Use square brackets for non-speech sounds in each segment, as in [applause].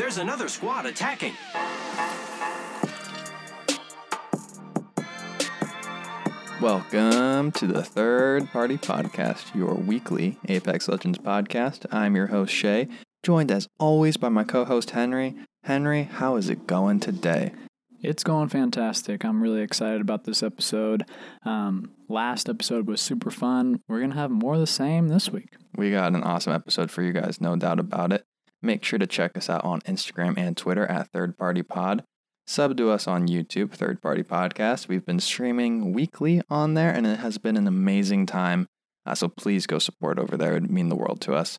There's another squad attacking. Welcome to the Third Party Podcast, your weekly Apex Legends podcast. I'm your host, Shay, joined as always by my co host, Henry. Henry, how is it going today? It's going fantastic. I'm really excited about this episode. Um, last episode was super fun. We're going to have more of the same this week. We got an awesome episode for you guys, no doubt about it. Make sure to check us out on Instagram and Twitter at Third Party Pod. Sub to us on YouTube, Third Party Podcast. We've been streaming weekly on there, and it has been an amazing time. Uh, so please go support over there. It would mean the world to us.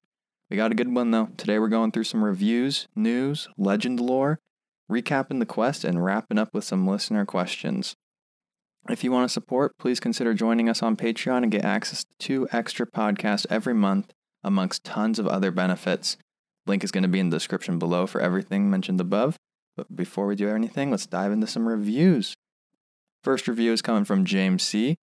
We got a good one, though. Today we're going through some reviews, news, legend lore, recapping the quest, and wrapping up with some listener questions. If you want to support, please consider joining us on Patreon and get access to two extra podcasts every month, amongst tons of other benefits. Link is going to be in the description below for everything mentioned above. But before we do anything, let's dive into some reviews. First review is coming from James C.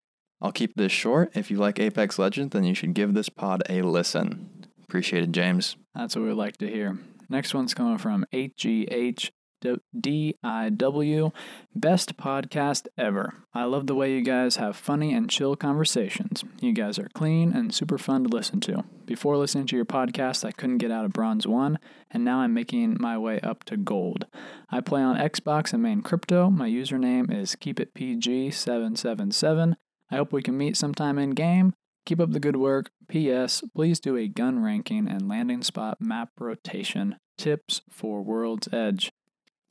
I'll keep this short. If you like Apex Legends, then you should give this pod a listen. Appreciate it, James. That's what we'd like to hear. Next one's coming from HGH DIW. Best podcast ever. I love the way you guys have funny and chill conversations. You guys are clean and super fun to listen to. Before listening to your podcast, I couldn't get out of Bronze 1, and now I'm making my way up to Gold. I play on Xbox and main crypto. My username is KeepItPG777. I hope we can meet sometime in game. Keep up the good work. P.S. Please do a gun ranking and landing spot map rotation. Tips for World's Edge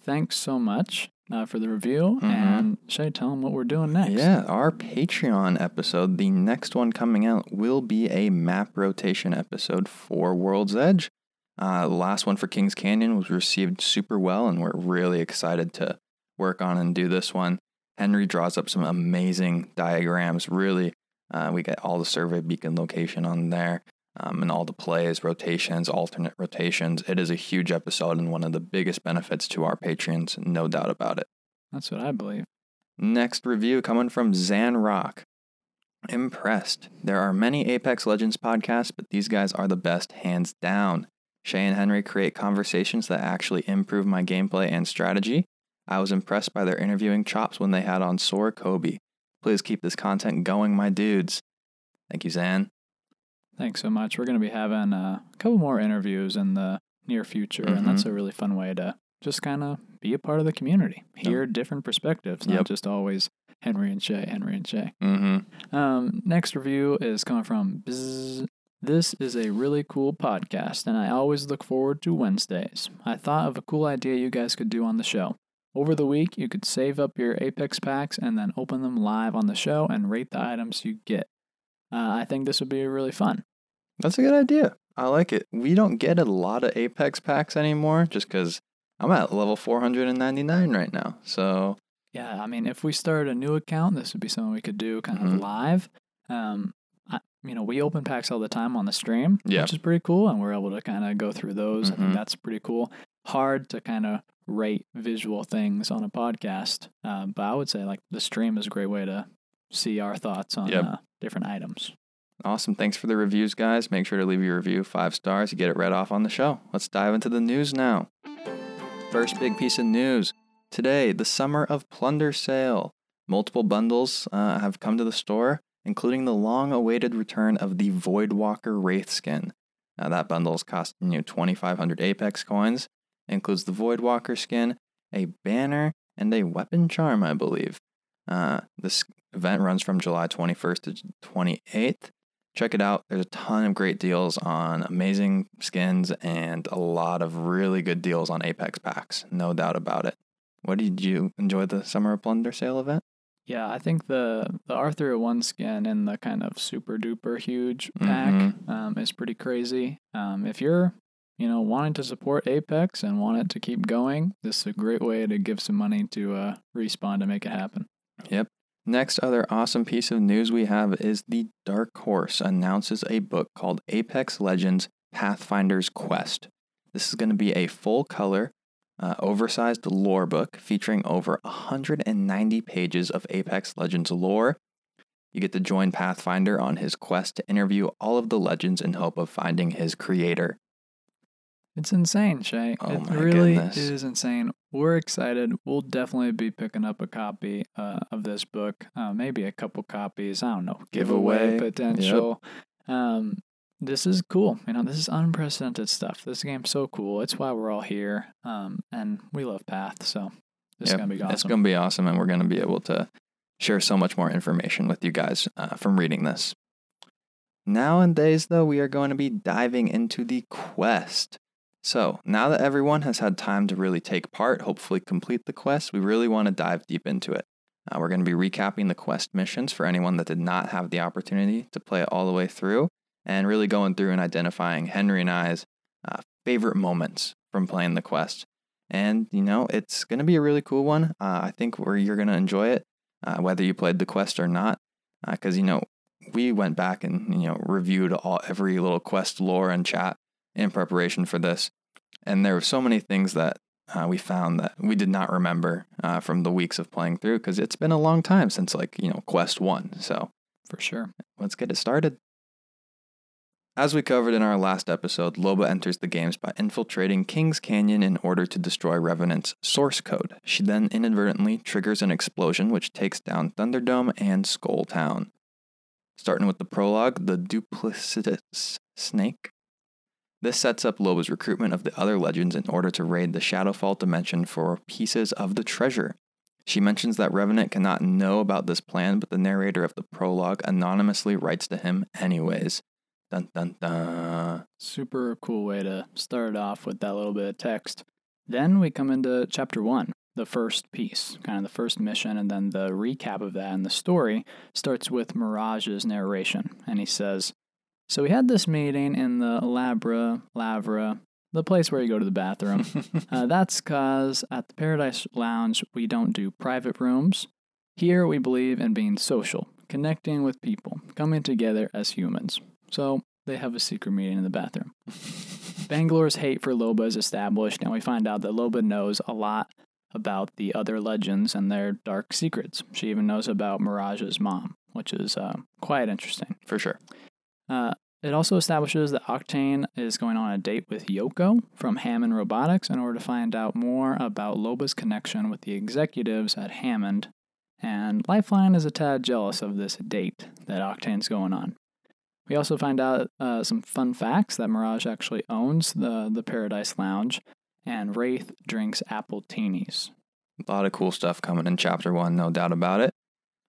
thanks so much uh, for the review. Mhm. And Shay, tell them what we're doing next. Yeah, our Patreon episode, the next one coming out, will be a map rotation episode for World's Edge. Uh, the last one for Kings Canyon was received super well, and we're really excited to work on and do this one. Henry draws up some amazing diagrams. Really, uh, we get all the survey beacon location on there um, and all the plays, rotations, alternate rotations. It is a huge episode and one of the biggest benefits to our patrons, no doubt about it. That's what I believe. Next review coming from Zan Rock. Impressed. There are many Apex Legends podcasts, but these guys are the best, hands down. Shay and Henry create conversations that actually improve my gameplay and strategy. I was impressed by their interviewing chops when they had on Sora Kobe. Please keep this content going, my dudes. Thank you, Zan. Thanks so much. We're going to be having uh, a couple more interviews in the near future, and that's a really fun way to just kind of be a part of the community, hear different perspectives, not Yep. just always Henry and Shay, Henry and Shay. Mm-hmm. Um, next review is coming from Bzz. This is a really cool podcast, and I always look forward to Wednesdays. I thought of a cool idea you guys could do on the show. Over the week, you could save up your Apex packs and then open them live on the show and rate the items you get. Uh, I think this would be really fun. That's a good idea. I like it. We don't get a lot of Apex packs anymore just because I'm at level 499 right now. So, Yeah, I mean, if we started a new account, this would be something we could do kind Mhm. of live. Um, I, you know, we open packs all the time on the stream, Yeah. which is pretty cool, and we're able to kind of go through those. I Mhm. think that's pretty cool. Hard to kind of rate visual things on a podcast, uh, but I would say like the stream is a great way to see our thoughts on Yep. uh, different items. Awesome. Thanks for the reviews, guys. Make sure to leave your review five stars. You get it read off on the show. Let's dive into the news now. First big piece of news today the Summer of Plunder sale. Multiple bundles uh, have come to the store, including the long awaited return of the Voidwalker Wraith skin. Now, that bundle is costing you 2,500 Apex coins. It includes the Voidwalker skin, a banner, and a weapon charm, I believe. Uh, this event runs from July 21st to 28th check it out. There's a ton of great deals on amazing skins and a lot of really good deals on Apex packs. No doubt about it. What did you enjoy the Summer of Plunder sale event? Yeah, I think the the Arthur one skin in the kind of super duper huge pack Mhm. um, is pretty crazy. Um, if you're you know wanting to support Apex and want it to keep going, this is a great way to give some money to uh, respawn to make it happen. Yep. Next other awesome piece of news we have is the Dark Horse announces a book called Apex Legends Pathfinder's Quest. This is going to be a full color, uh, oversized lore book featuring over 190 pages of Apex Legends lore. You get to join Pathfinder on his quest to interview all of the legends in hope of finding his creator. It's insane, Shay. Oh it really goodness. is insane. We're excited. We'll definitely be picking up a copy uh, of this book, uh, maybe a couple copies. I don't know, giveaway, Giveaway. potential. Um, this is cool. You know, this is unprecedented stuff. This game's so cool. It's why we're all here. Um, and we love Path, so this Yep, is gonna be awesome. It's going to be awesome, and we're going to be able to share so much more information with you guys uh, from reading this. Nowadays, though, we are going to be diving into the quest. So, now that everyone has had time to really take part, hopefully complete the quest, we really want to dive deep into it. Uh, we're going to be recapping the quest missions for anyone that did not have the opportunity to play it all the way through, and really going through and identifying Henry and I's uh, favorite moments from playing the quest. And, you know, it's going to be a really cool one. Uh, I think where you're going to enjoy it, uh, whether you played the quest or not. Because, you know, we went back and, you know, reviewed all every little quest lore and chat in preparation for this. And there were so many things that uh, we found that we did not remember uh, from the weeks of playing through because it's been a long time since, like, you know, Quest 1. So for sure. let's get it started. As we covered in our last episode, Loba enters the games by infiltrating King's Canyon in order to destroy Revenant's source code. She then inadvertently triggers an explosion which takes down Thunderdome and Skull Town. Starting with the prologue, the duplicitous snake. This sets up Loba's recruitment of the other legends in order to raid the Shadowfall dimension for pieces of the treasure. She mentions that Revenant cannot know about this plan, but the narrator of the prologue anonymously writes to him anyways. Dun dun dun. Super cool way to start it off with that little bit of text. Then we come into chapter one, the first piece, kind of the first mission, and then the recap of that. And the story starts with Mirage's narration. And he says, So we had this meeting in the Labra, Lavra, the place where you go to the bathroom. [laughs] uh, that's because at the Paradise Lounge, we don't do private rooms. Here, we believe in being social, connecting with people, coming together as humans. So they have a secret meeting in the bathroom. [laughs] Bangalore's hate for Loba is established, and we find out that Loba knows a lot about the other legends and their dark secrets. She even knows about Mirage's mom, which is uh, quite interesting. For sure. Uh, it also establishes that Octane is going on a date with Yoko from Hammond Robotics in order to find out more about Loba's connection with the executives at Hammond. And Lifeline is a tad jealous of this date that Octane's going on. We also find out uh, some fun facts that Mirage actually owns the, the Paradise Lounge, and Wraith drinks appletinis. A lot of cool stuff coming in chapter one, no doubt about it.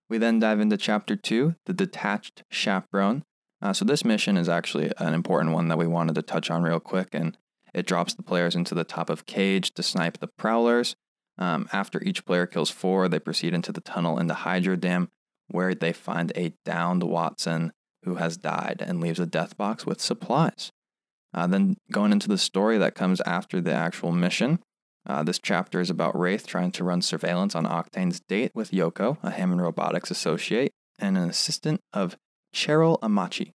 We then dive into chapter two, the detached chaperone. Uh, so this mission is actually an important one that we wanted to touch on real quick, and it drops the players into the top of cage to snipe the prowlers. Um, after each player kills four, they proceed into the tunnel in the Hydro Dam, where they find a downed Watson who has died and leaves a death box with supplies. Uh, then going into the story that comes after the actual mission, uh, this chapter is about Wraith trying to run surveillance on Octane's date with Yoko, a Hammond Robotics associate, and an assistant of Cheryl Amachi,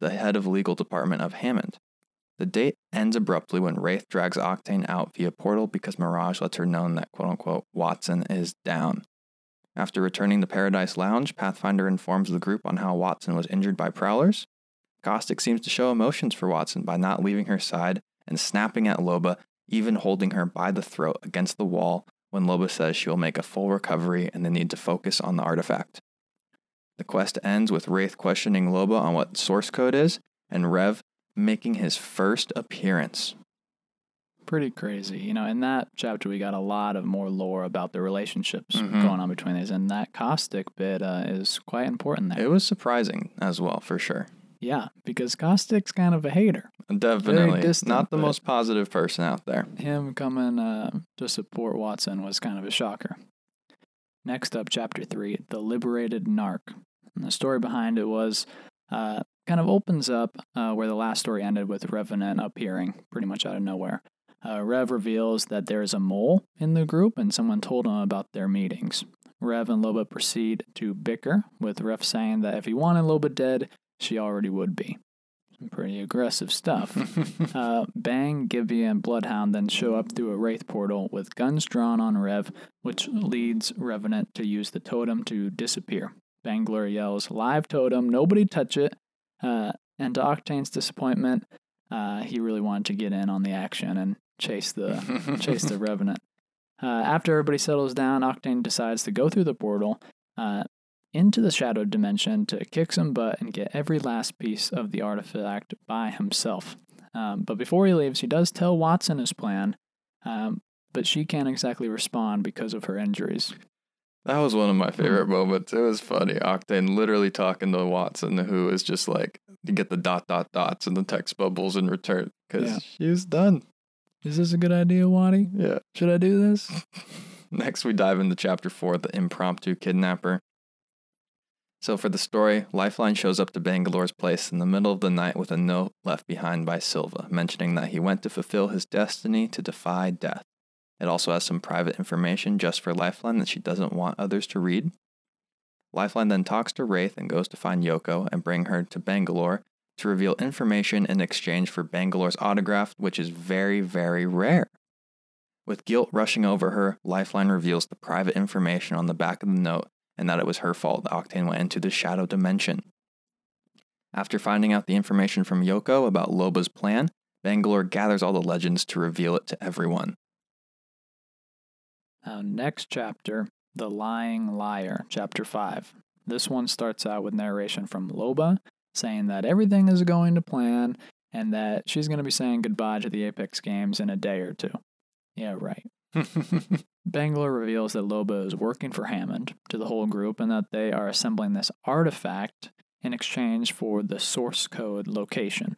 the head of legal department of Hammond. The date ends abruptly when Wraith drags Octane out via portal because Mirage lets her know that quote unquote Watson is down. After returning to Paradise Lounge, Pathfinder informs the group on how Watson was injured by prowlers. Caustic seems to show emotions for Watson by not leaving her side and snapping at Loba, even holding her by the throat against the wall when Loba says she will make a full recovery and they need to focus on the artifact. The quest ends with Wraith questioning Loba on what source code is, and Rev making his first appearance. Pretty crazy. You know, in that chapter, we got a lot of more lore about the relationships Mhm. going on between these, and that caustic bit uh, is quite important there. It was surprising as well, for sure. yeah, because caustic's kind of a hater. Definitely distant, not the most positive person out there. Him coming uh, to support Watson was kind of a shocker. Next up, chapter three, the liberated narc. And the story behind it was uh, kind of opens up uh, where the last story ended with Revenant appearing pretty much out of nowhere. Uh, Rev reveals that there is a mole in the group, and someone told him about their meetings. Rev and Loba proceed to bicker, with Rev saying that if he wanted Loba dead, she already would be. Some pretty aggressive stuff. [laughs] Uh, Bang, Gibby, and Bloodhound then show up through a Wraith portal with guns drawn on Rev, which leads Revenant to use the totem to disappear. Bangalore yells, Live totem, nobody touch it. Uh, and to Octane's disappointment, uh, he really wanted to get in on the action and chase the [laughs] chase the revenant. Uh, after everybody settles down, Octane decides to go through the portal uh, into the shadow dimension to kick some butt and get every last piece of the artifact by himself. Um, but before he leaves, he does tell Watson his plan, um, but she can't exactly respond because of her injuries. That was one of my favorite moments. It was funny. Octane literally talking to Watson, who is just like, you get the dot, dot, dots and the text bubbles in return because Yeah. she was done. Is this a good idea, Waddy? Yeah. Should I do this? [laughs] Next, we dive into chapter four the impromptu kidnapper. So, for the story, Lifeline shows up to Bangalore's place in the middle of the night with a note left behind by Silva, mentioning that he went to fulfill his destiny to defy death. It also has some private information just for Lifeline that she doesn't want others to read. Lifeline then talks to Wraith and goes to find Yoko and bring her to Bangalore to reveal information in exchange for Bangalore's autograph, which is very, very rare. With guilt rushing over her, Lifeline reveals the private information on the back of the note and that it was her fault that Octane went into the shadow dimension. After finding out the information from Yoko about Loba's plan, Bangalore gathers all the legends to reveal it to everyone. Now, next chapter, The Lying Liar, chapter 5. This one starts out with narration from Loba saying that everything is going to plan and that she's going to be saying goodbye to the Apex games in a day or two. Yeah, right. [laughs] Bangalore reveals that Loba is working for Hammond to the whole group and that they are assembling this artifact in exchange for the source code location.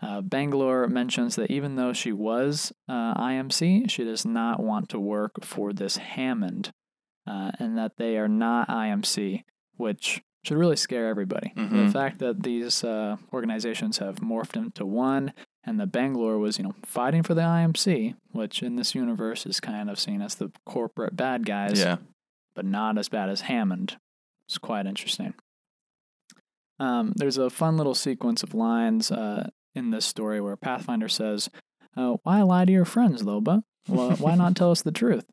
Uh, Bangalore mentions that even though she was uh, IMC, she does not want to work for this Hammond uh, and that they are not IMC, which should really scare everybody. The Mhm. fact that these uh, organizations have morphed into one and the Bangalore was, you know, fighting for the IMC, which in this universe is kind of seen as the corporate bad guys, yeah. but not as bad as Hammond. It's quite interesting. Um, there's a fun little sequence of lines uh, in this story where Pathfinder says, uh, Why lie to your friends, Loba? Why, why [laughs] not tell us the truth?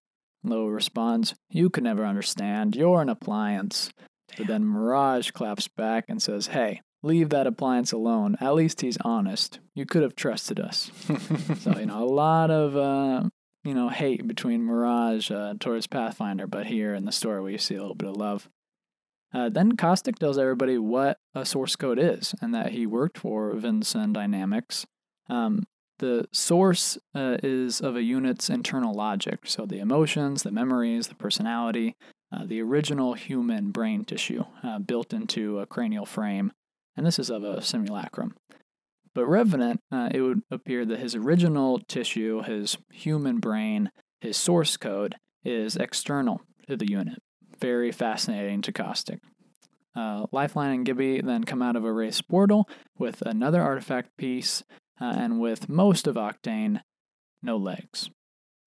Loba responds, You could never understand. You're an appliance. But then Mirage claps back and says, Hey, leave that appliance alone. At least he's honest. You could have trusted us. [laughs] So, you know, a lot of, uh, you know, hate between Mirage uh, towards Pathfinder, but here in the story we see a little bit of love. Uh, then Caustic tells everybody what a source code is and that he worked for Vinson Dynamics. Um, the source uh, is of a unit's internal logic, so the emotions, the memories, the personality, uh, the original human brain tissue uh, built into a cranial frame, and this is of a simulacrum. But Revenant, uh, it would appear that his original tissue, his human brain, his source code, is external to the unit. Very fascinating to Caustic. Uh, Lifeline and Gibby then come out of a Wraith portal with another artifact piece, uh, and with most of Octane, no legs.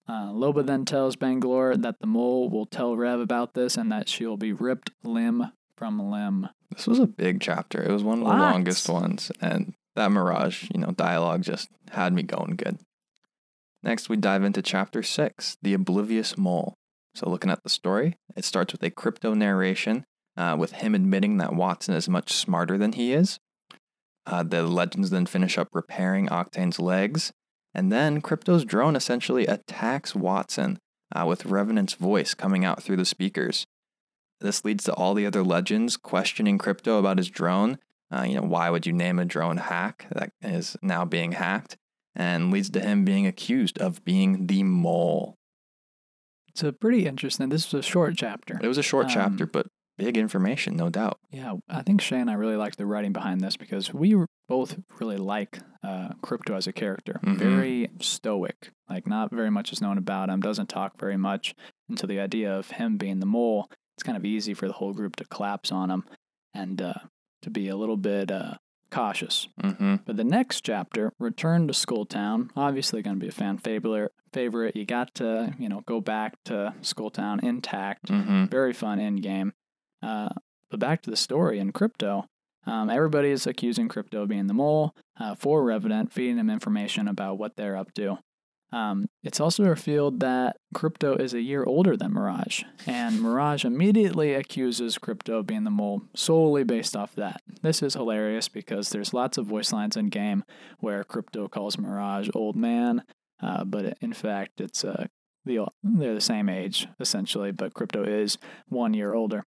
Uh, Loba then tells Bangalore that the mole will tell Rev about this and that she'll be ripped limb from. This was a big chapter. It was one of the longest ones, and that Mirage, you know, dialogue just had me going good. Next, we dive into chapter six, the Oblivious Mole. So, looking at the story, it starts with a crypto narration, uh, with him admitting that Watson is much smarter than he is. Uh, the legends then finish up repairing Octane's legs, and then Crypto's drone essentially attacks Watson, uh, with Revenant's voice coming out through the speakers. This leads to all the other legends questioning Crypto about his drone. Uh, you know, why would you name a drone hack that is now being hacked? And leads to him being accused of being the mole. It's a pretty interesting. This was a short chapter. It was a short Um, chapter, but big information, no doubt. Yeah, I think Shay and I really liked the writing behind this because we both really like uh, Crypto as a character. Mhm. Very stoic. Like, not very much is known about him, doesn't talk very much. And so the idea of him being the mole, it's kind of easy for the whole group to collapse on him and uh, to be a little bit uh, cautious. Mm-hmm. But the next chapter, Return to Skulltown, obviously going to be a fan favorite. You got to you know go back to Skulltown intact. Mm-hmm. Very fun end game. Uh, but back to the story in crypto. Um, everybody is accusing crypto of being the mole uh, for Revenant, feeding him information about what they're up to. Um, it's also revealed that Crypto is a year older than Mirage, and Mirage immediately accuses Crypto of being the mole solely based off that. This is hilarious because there's lots of voice lines in game where Crypto calls Mirage old man, uh, but in fact it's uh, the, they're the same age essentially, but Crypto is one year older.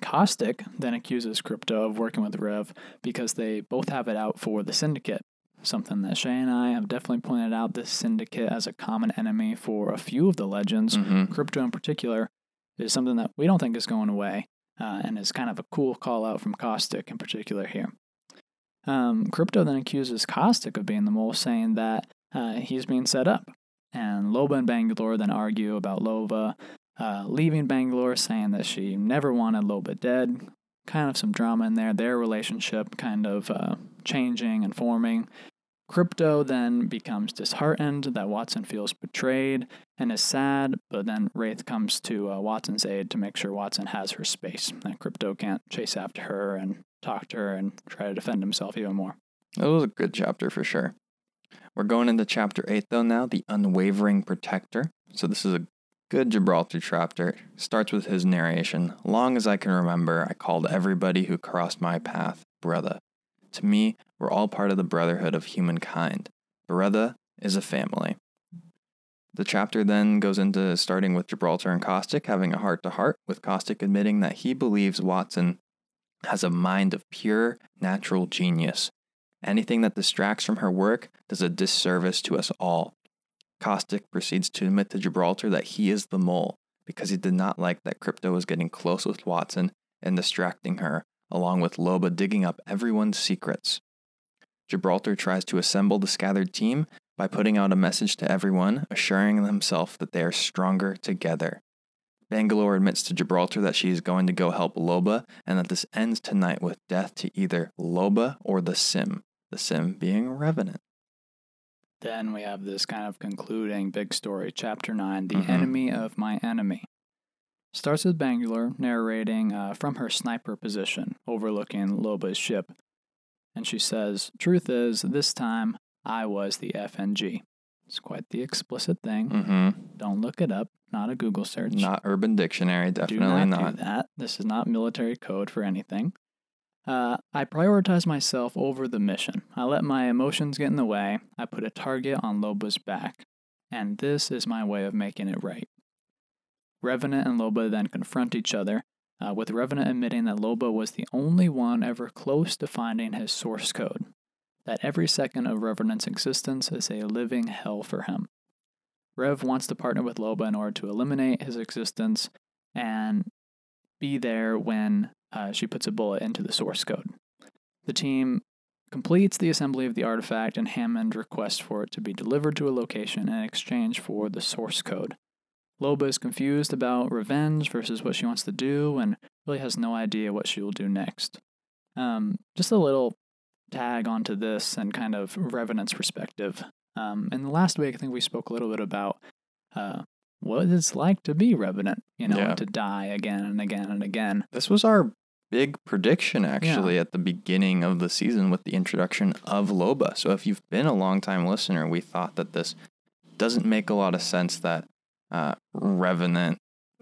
Caustic then accuses Crypto of working with Rev because they both have it out for the Syndicate something that Shay and I have definitely pointed out this syndicate as a common enemy for a few of the legends, Mhm. crypto in particular, is something that we don't think is going away, uh, and is kind of a cool call out from Caustic in particular here. Um, crypto then accuses Caustic of being the mole, saying that uh, he's being set up, and Loba and Bangalore then argue about Loba uh, leaving Bangalore, saying that she never wanted Loba dead. Kind of some drama in there. Their relationship kind of uh, changing and forming. Crypto then becomes disheartened that Watson feels betrayed and is sad, but then Wraith comes to uh, Watson's aid to make sure Watson has her space. That Crypto can't chase after her and talk to her and try to defend himself even more. It was a good chapter for sure. We're going into chapter 8 though now, the unwavering protector. So this is a good Gibraltar chapter. Starts with his narration. Long as I can remember, I called everybody who crossed my path brother. To me, we're all part of the brotherhood of humankind. Brother is a family. The chapter then goes into starting with Gibraltar and Caustic having a heart to heart, with Caustic admitting that he believes Watson has a mind of pure natural genius. Anything that distracts from her work does a disservice to us all. Caustic proceeds to admit to Gibraltar that he is the mole because he did not like that Crypto was getting close with Watson and distracting her, along with Loba digging up everyone's secrets. Gibraltar tries to assemble the scattered team by putting out a message to everyone, assuring himself that they are stronger together. Bangalore admits to Gibraltar that she is going to go help Loba and that this ends tonight with death to either Loba or the Sim, the Sim being Revenant. Then we have this kind of concluding big story, chapter 9 The Mhm. Enemy of My Enemy. Starts with Bangalore narrating uh, from her sniper position, overlooking Loba's ship. And she says, Truth is, this time I was the FNG. It's quite the explicit thing. Mm-hmm. Don't look it up, not a Google search. Not Urban Dictionary, do definitely not, not. do that. This is not military code for anything. Uh, I prioritize myself over the mission. I let my emotions get in the way. I put a target on Loba's back. And this is my way of making it right. Revenant and Loba then confront each other, uh, with Revenant admitting that Loba was the only one ever close to finding his source code, that every second of Revenant's existence is a living hell for him. Rev wants to partner with Loba in order to eliminate his existence and be there when uh, she puts a bullet into the source code. The team completes the assembly of the artifact, and Hammond requests for it to be delivered to a location in exchange for the source code. Loba is confused about revenge versus what she wants to do and really has no idea what she will do next. Um, just a little tag onto this and kind of Revenant's perspective. Um, in the last week, I think we spoke a little bit about uh, what it's like to be Revenant, you know, Yeah. to die again and again and again. This was our big prediction actually at the beginning of the season with the introduction of Loba. So if you've been a long time listener, we thought that this doesn't make a lot of sense that uh, Revenant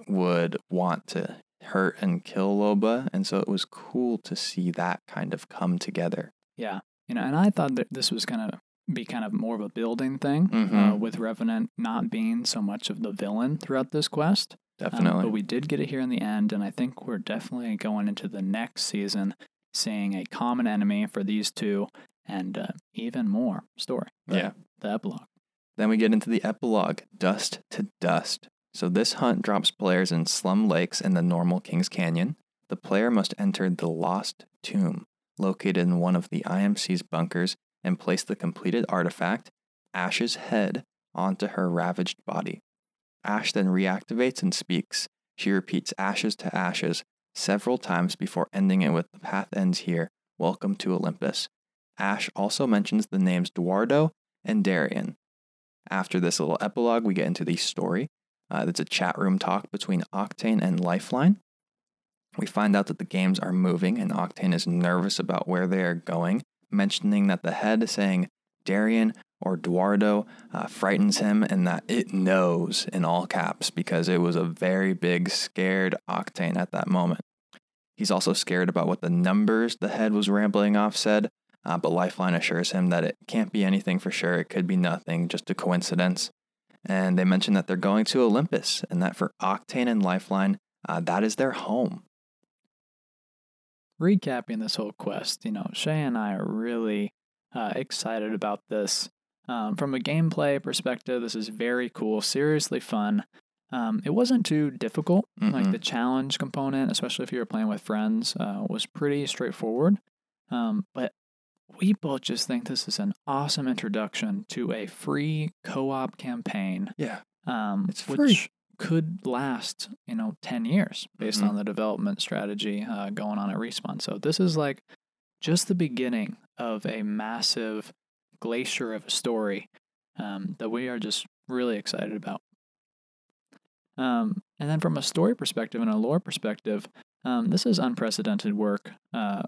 would want to hurt and kill Loba, and so it was cool to see that kind of come together. Yeah, you know, and I thought that this was gonna be kind of more of a building thing uh, Mhm. with Revenant not being so much of the villain throughout this quest. Um, Definitely. but we did get it here in the end, and I think we're definitely going into the next season seeing a common enemy for these two and uh, even more story. the- Yeah. The epilogue. Then we get into the epilogue, Dust to Dust. So this hunt drops players in Slum Lakes and the normal Kings Canyon. The player must enter the Lost Tomb, located in one of the IMC's bunkers, and place the completed artifact, Ash's head, onto her ravaged body. Ash then reactivates and speaks. She repeats ashes to ashes several times before ending it with the path ends here. Welcome to Olympus. Ash also mentions the names Duardo and Darian. After this little epilogue, we get into the story. Uh, it's a chat room talk between Octane and Lifeline. We find out that the games are moving, and Octane is nervous about where they are going, mentioning that the head saying, Darian, or Duardo uh, frightens him and that it knows in all caps because it was a very big, scared Octane at that moment. He's also scared about what the numbers the head was rambling off said, uh, but Lifeline assures him that it can't be anything for sure. It could be nothing, just a coincidence. And they mention that they're going to Olympus and that for Octane and Lifeline, uh, that is their home. Recapping this whole quest, you know, Shay and I are really uh, excited about this. Um, from a gameplay perspective, this is very cool, seriously fun. Um, it wasn't too difficult. Mm-hmm. Like the challenge component, especially if you were playing with friends, uh, was pretty straightforward. Um, but we both just think this is an awesome introduction to a free co-op campaign. Yeah, um, it's free. Could last, you know, ten years based Mhm. on the development strategy uh, going on at Respawn. So this is like just the beginning of a massive glacier of a story um, that we are just really excited about. Um, and then from a story perspective and a lore perspective, um, this is unprecedented work uh,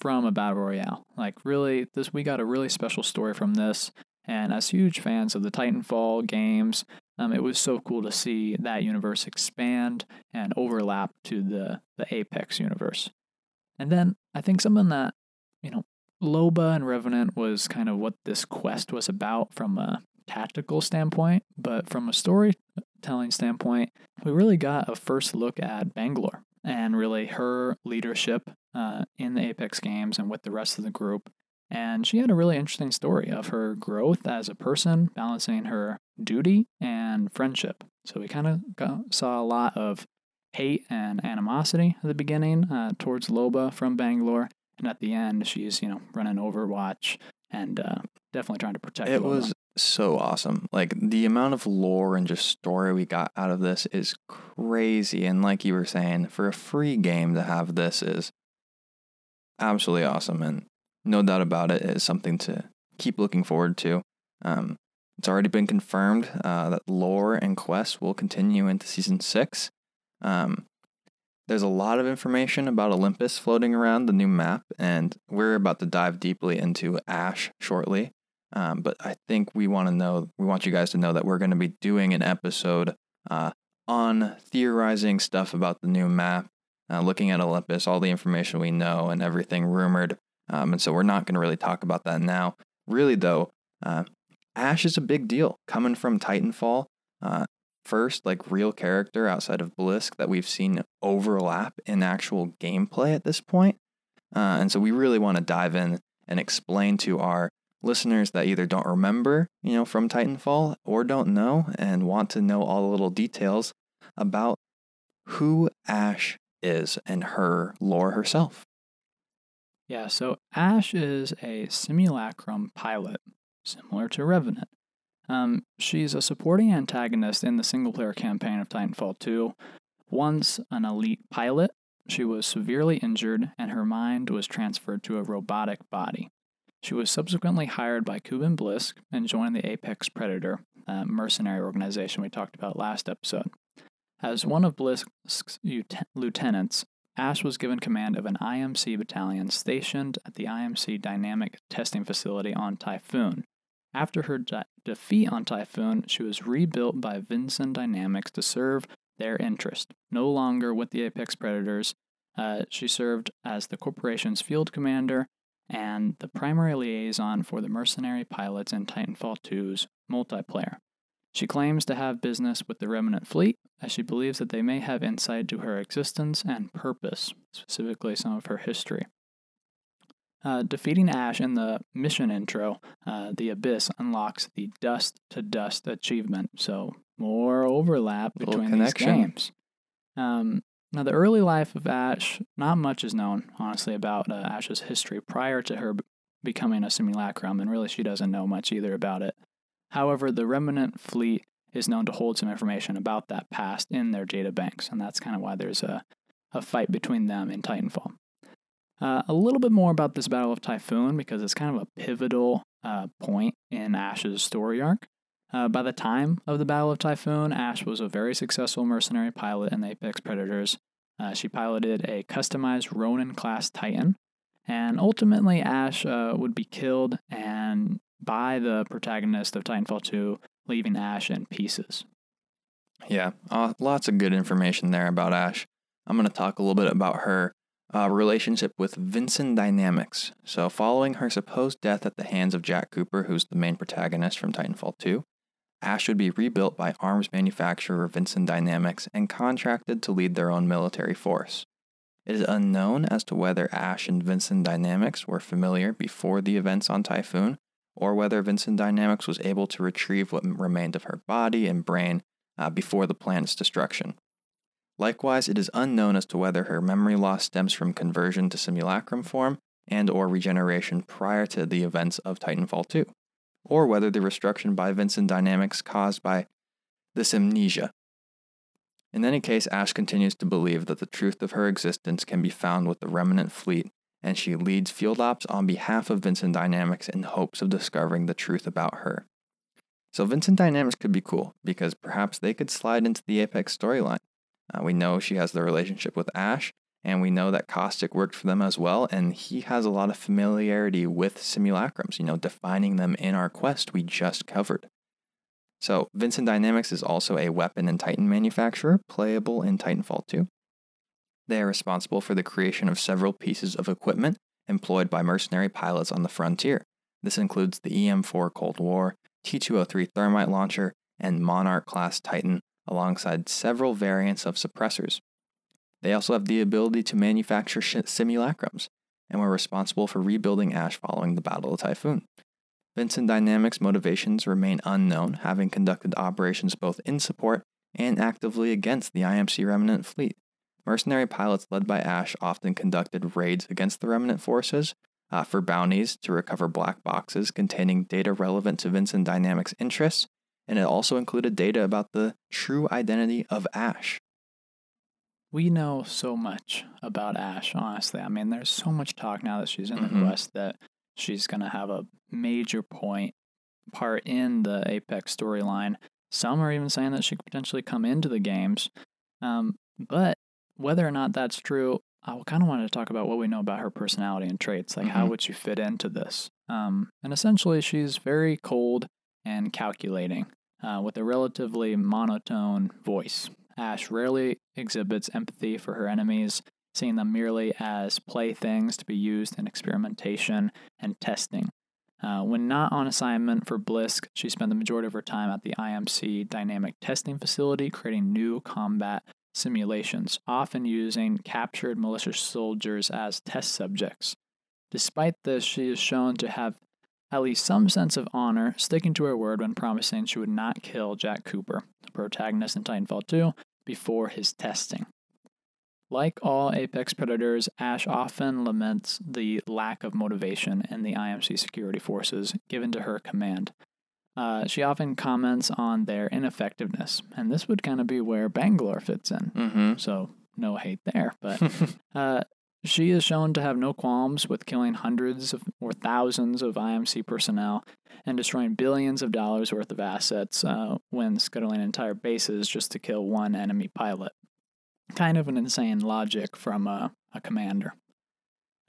from a battle royale. Like really, this we got a really special story from this. And as huge fans of the Titanfall games, um, it was so cool to see that universe expand and overlap to the the Apex universe. And then I think something that you know, Loba and Revenant was kind of what this quest was about from a tactical standpoint, but from a storytelling standpoint, we really got a first look at Bangalore and really her leadership uh, in the Apex games and with the rest of the group. And she had a really interesting story of her growth as a person, balancing her duty and friendship. So we kind of saw a lot of hate and animosity at the beginning uh, towards Loba from Bangalore. And at the end, she's, you know, running Overwatch and uh, definitely trying to protect It Loba. was so awesome. Like the amount of lore and just story we got out of this is crazy. And like you were saying, for a free game to have this is absolutely awesome. And no doubt about it is something to keep looking forward to. Um, it's already been confirmed uh, that lore and quests will continue into season six. Um, there's a lot of information about Olympus floating around the new map, and we're about to dive deeply into Ash shortly. Um, but I think we want to know, we want you guys to know that we're going to be doing an episode uh, on theorizing stuff about the new map, uh, looking at Olympus, all the information we know, and everything rumored. Um, and so we're not going to really talk about that now. Really, though, uh, Ash is a big deal coming from Titanfall. Uh, first, like real character outside of Blisk that we've seen overlap in actual gameplay at this point. Uh, and so we really want to dive in and explain to our listeners that either don't remember, you know, from Titanfall or don't know and want to know all the little details about who Ash is and her lore herself. Yeah, so Ash is a simulacrum pilot, similar to Revenant. Um, she's a supporting antagonist in the single player campaign of Titanfall 2. Once an elite pilot, she was severely injured and her mind was transferred to a robotic body. She was subsequently hired by Kuben Blisk and joined the Apex Predator, mercenary organization we talked about last episode. As one of Blisk's lieutenants, Ash was given command of an IMC battalion stationed at the IMC Dynamic Testing Facility on Typhoon. After her de- defeat on Typhoon, she was rebuilt by Vinson Dynamics to serve their interest. No longer with the Apex Predators, uh, she served as the corporation's field commander and the primary liaison for the mercenary pilots in Titanfall 2's multiplayer. She claims to have business with the Remnant fleet, as she believes that they may have insight to her existence and purpose, specifically some of her history. Uh, defeating Ash in the mission intro, uh, the Abyss unlocks the Dust to Dust achievement, so more overlap Little between connection. these games. Um, now, the early life of Ash, not much is known, honestly, about uh, Ash's history prior to her b- becoming a simulacrum, and really she doesn't know much either about it. However, the Remnant fleet is known to hold some information about that past in their data banks, and that's kind of why there's a, a fight between them in Titanfall. Uh, a little bit more about this Battle of Typhoon because it's kind of a pivotal uh, point in Ash's story arc. Uh, by the time of the Battle of Typhoon, Ash was a very successful mercenary pilot in the Apex Predators. Uh, she piloted a customized Ronin class Titan, and ultimately Ash uh, would be killed and by the protagonist of Titanfall 2, leaving Ash in pieces. Yeah, uh, lots of good information there about Ash. I'm going to talk a little bit about her uh, relationship with Vincent Dynamics. So, following her supposed death at the hands of Jack Cooper, who's the main protagonist from Titanfall 2, Ash would be rebuilt by arms manufacturer Vincent Dynamics and contracted to lead their own military force. It is unknown as to whether Ash and Vincent Dynamics were familiar before the events on Typhoon, or whether Vincent Dynamics was able to retrieve what remained of her body and brain uh, before the planet's destruction. Likewise, it is unknown as to whether her memory loss stems from conversion to simulacrum form and or regeneration prior to the events of Titanfall 2, or whether the destruction by Vincent Dynamics caused by this amnesia. In any case, Ash continues to believe that the truth of her existence can be found with the remnant fleet, and she leads field ops on behalf of Vincent Dynamics in hopes of discovering the truth about her. So Vincent Dynamics could be cool because perhaps they could slide into the Apex storyline. Uh, we know she has the relationship with Ash, and we know that Caustic worked for them as well, and he has a lot of familiarity with simulacrums, you know, defining them in our quest we just covered. So, Vincent Dynamics is also a weapon and Titan manufacturer, playable in Titanfall 2. They are responsible for the creation of several pieces of equipment employed by mercenary pilots on the frontier. This includes the EM 4 Cold War, T 203 thermite launcher, and Monarch class Titan, alongside several variants of suppressors. They also have the ability to manufacture simulacrums, and were responsible for rebuilding Ash following the Battle of Typhoon. Vincent Dynamics' motivations remain unknown, having conducted operations both in support and actively against the IMC Remnant fleet. Mercenary pilots led by Ash often conducted raids against the Remnant forces uh, for bounties to recover black boxes containing data relevant to Vincent Dynamics' interests, and it also included data about the true identity of Ash. We know so much about Ash, honestly. I mean, there's so much talk now that she's in Mhm. the Quest that she's going to have a major point part in the Apex storyline. Some are even saying that she could potentially come into the games. Um, but whether or not that's true, I kind of wanted to talk about what we know about her personality and traits. Like, how Mhm. would she fit into this? Um, and essentially, she's very cold and calculating uh, with a relatively monotone voice. Ash rarely exhibits empathy for her enemies, seeing them merely as playthings to be used in experimentation and testing. Uh, when not on assignment for Blisk, she spent the majority of her time at the IMC Dynamic Testing Facility creating new combat simulations, often using captured militia soldiers as test subjects. Despite this, she is shown to have at least some sense of honor, sticking to her word when promising she would not kill Jack Cooper, the protagonist in Titanfall 2, before his testing. Like all Apex predators, Ash often laments the lack of motivation in the IMC security forces given to her command. Uh, she often comments on their ineffectiveness, and this would kind of be where Bangalore fits in. Mm-hmm. So, no hate there, but [laughs] uh, she is shown to have no qualms with killing hundreds of, or thousands of IMC personnel and destroying billions of dollars worth of assets uh, when scuttling entire bases just to kill one enemy pilot. Kind of an insane logic from a, a commander.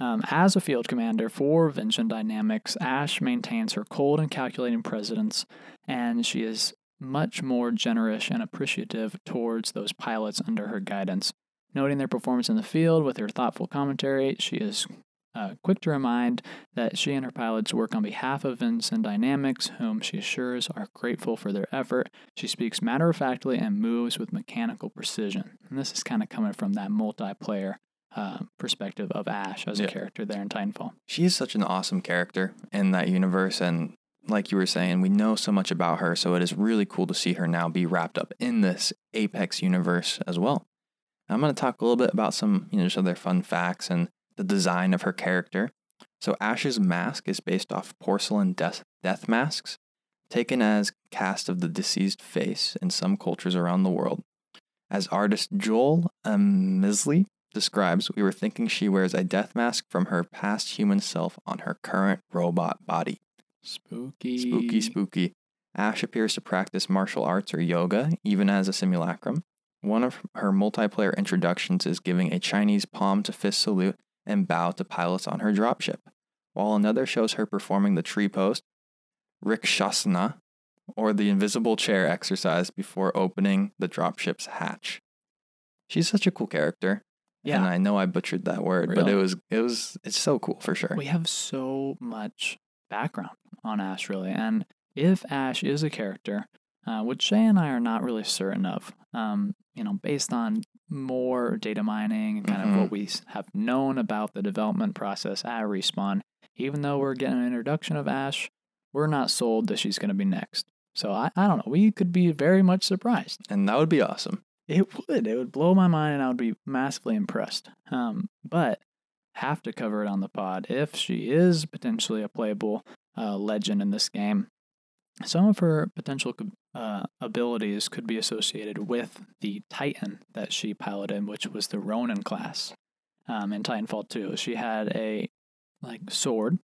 Um, as a field commander for Vincent Dynamics, Ash maintains her cold and calculating presence, and she is much more generous and appreciative towards those pilots under her guidance. Noting their performance in the field with her thoughtful commentary, she is uh, quick to remind that she and her pilots work on behalf of Vincent Dynamics, whom she assures are grateful for their effort. She speaks matter of factly and moves with mechanical precision. And this is kind of coming from that multiplayer uh, perspective of Ash as Yeah. a character there in Titanfall. She is such an awesome character in that universe, and like you were saying, we know so much about her, so it is really cool to see her now be wrapped up in this Apex universe as well. I'm going to talk a little bit about some, you know, just other fun facts and the design of her character. So Ash's mask is based off porcelain death, death masks, taken as cast of the deceased face in some cultures around the world. As artist Joel Emslie describes, we were thinking she wears a death mask from her past human self on her current robot body. Spooky. Spooky, spooky. Ash appears to practice martial arts or yoga, even as a simulacrum. One of her multiplayer introductions is giving a Chinese palm to fist salute and bow to pilots on her dropship, while another shows her performing the tree post. Rikshasana, or the invisible chair exercise before opening the dropship's hatch. She's such a cool character. And I know I butchered that word, but it was it was it's so cool for sure. We have so much background on Ash, really. And if Ash is a character, uh, which Shay and I are not really certain of, um, you know, based on more data mining and kind of what we have known about the development process at Respawn, even though we're getting an introduction of Ash, we're not sold that she's going to be next. So I, I don't know. We could be very much surprised. And that would be awesome. It would. It would blow my mind, and I would be massively impressed. Um, but have to cover it on the pod if she is potentially a playable uh, legend in this game. Some of her potential uh, abilities could be associated with the Titan that she piloted, which was the Ronin class um, in Titanfall 2. She had a like sword,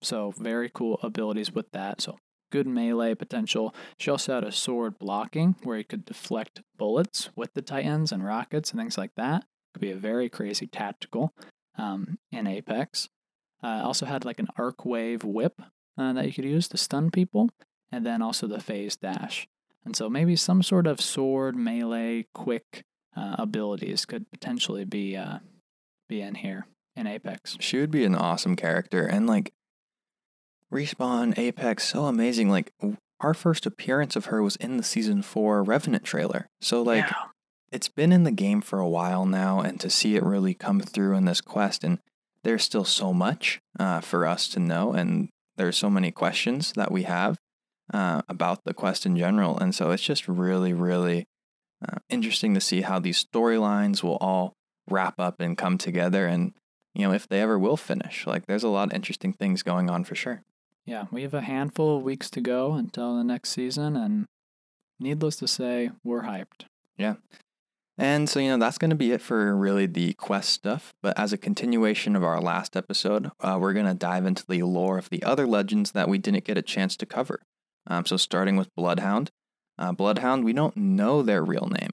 so very cool abilities with that. So good melee potential. She also had a sword blocking where you could deflect bullets with the Titans and rockets and things like that. Could be a very crazy tactical um, in Apex. Uh, also had like an arc wave whip uh, that you could use to stun people, and then also the phase dash. And so maybe some sort of sword melee quick uh, abilities could potentially be uh, be in here in Apex. She would be an awesome character and like Respawn Apex so amazing like our first appearance of her was in the season 4 Revenant trailer. So like Yeah. it's been in the game for a while now and to see it really come through in this quest and there's still so much uh, for us to know and there's so many questions that we have uh, about the quest in general and so it's just really really uh, interesting to see how these storylines will all wrap up and come together and you know if they ever will finish like there's a lot of interesting things going on for sure Yeah, we have a handful of weeks to go until the next season, and needless to say, we're hyped. Yeah. And so, you know, that's going to be it for really the quest stuff. But as a continuation of our last episode, uh, we're going to dive into the lore of the other legends that we didn't get a chance to cover. Um, so, starting with Bloodhound. Uh, Bloodhound, we don't know their real name.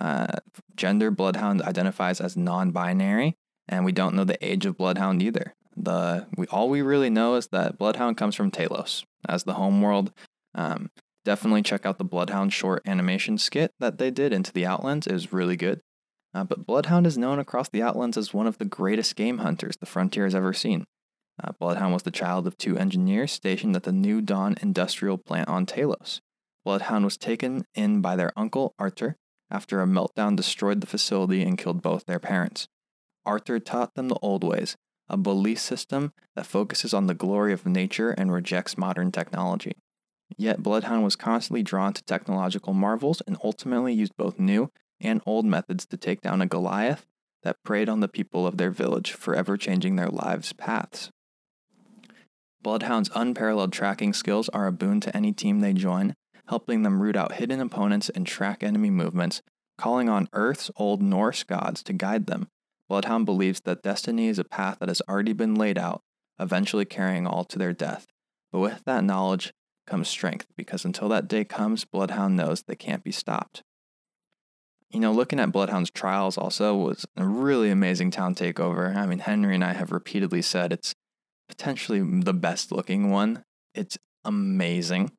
Uh, gender, Bloodhound identifies as non binary, and we don't know the age of Bloodhound either. The we All we really know is that Bloodhound comes from Talos as the homeworld. Um, definitely check out the Bloodhound short animation skit that they did into the Outlands. It was really good. Uh, but Bloodhound is known across the Outlands as one of the greatest game hunters the Frontier has ever seen. Uh, Bloodhound was the child of two engineers stationed at the New Dawn industrial plant on Talos. Bloodhound was taken in by their uncle Arthur after a meltdown destroyed the facility and killed both their parents. Arthur taught them the old ways, a belief system that focuses on the glory of nature and rejects modern technology. Yet Bloodhound was constantly drawn to technological marvels and ultimately used both new and old methods to take down a Goliath that preyed on the people of their village, forever changing their lives' paths. Bloodhound's unparalleled tracking skills are a boon to any team they join, helping them root out hidden opponents and track enemy movements, calling on Earth's old Norse gods to guide them. Bloodhound believes that destiny is a path that has already been laid out, eventually carrying all to their death. But with that knowledge comes strength, because until that day comes, Bloodhound knows they can't be stopped. You know, looking at Bloodhound's trials also was a really amazing town takeover. I mean, Henry and I have repeatedly said it's potentially the best looking one. It's amazing.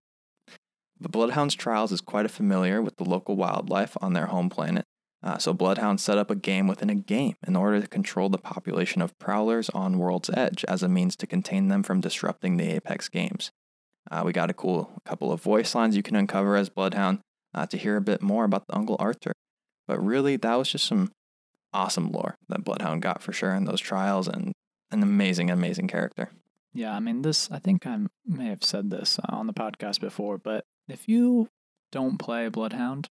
The Bloodhound's trials is quite familiar with the local wildlife on their home planet. Uh, so Bloodhound set up a game within a game in order to control the population of prowlers on World's Edge as a means to contain them from disrupting the Apex games. Uh, we got a cool couple of voice lines you can uncover as Bloodhound uh, to hear a bit more about the Uncle Arthur. But really, that was just some awesome lore that Bloodhound got for sure in those trials and an amazing, amazing character. Yeah, I mean, this, I think I may have said this uh, on the podcast before, but if you don't play Bloodhound,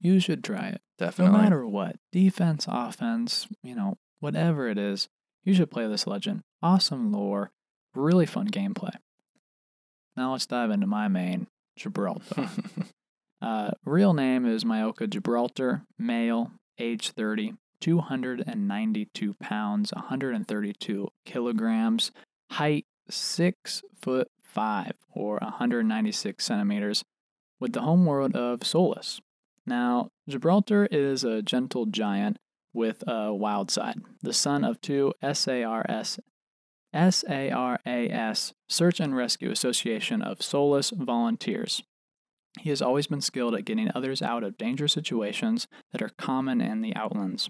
you should try it. Definitely. No matter what, defense, offense, you know, whatever it is, you should play this legend. Awesome lore, really fun gameplay. Now let's dive into my main, Gibraltar. [laughs] uh, real name is Makoa Gibraltar, male, age 30, 292 pounds, 132 kilograms, height 6 foot 5 or 196 centimeters, with the homeworld of Solace. Now, Gibraltar is a gentle giant with a wild side, the son of two SARS SARAS, Search and Rescue Association of Solace Volunteers. He has always been skilled at getting others out of dangerous situations that are common in the outlands.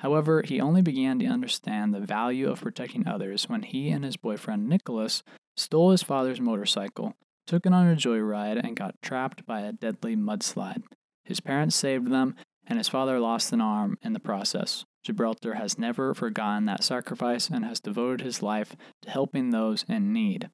However, he only began to understand the value of protecting others when he and his boyfriend Nicholas stole his father's motorcycle, took it on a joyride, and got trapped by a deadly mudslide. His parents saved them, and his father lost an arm in the process. Gibraltar has never forgotten that sacrifice and has devoted his life to helping those in need.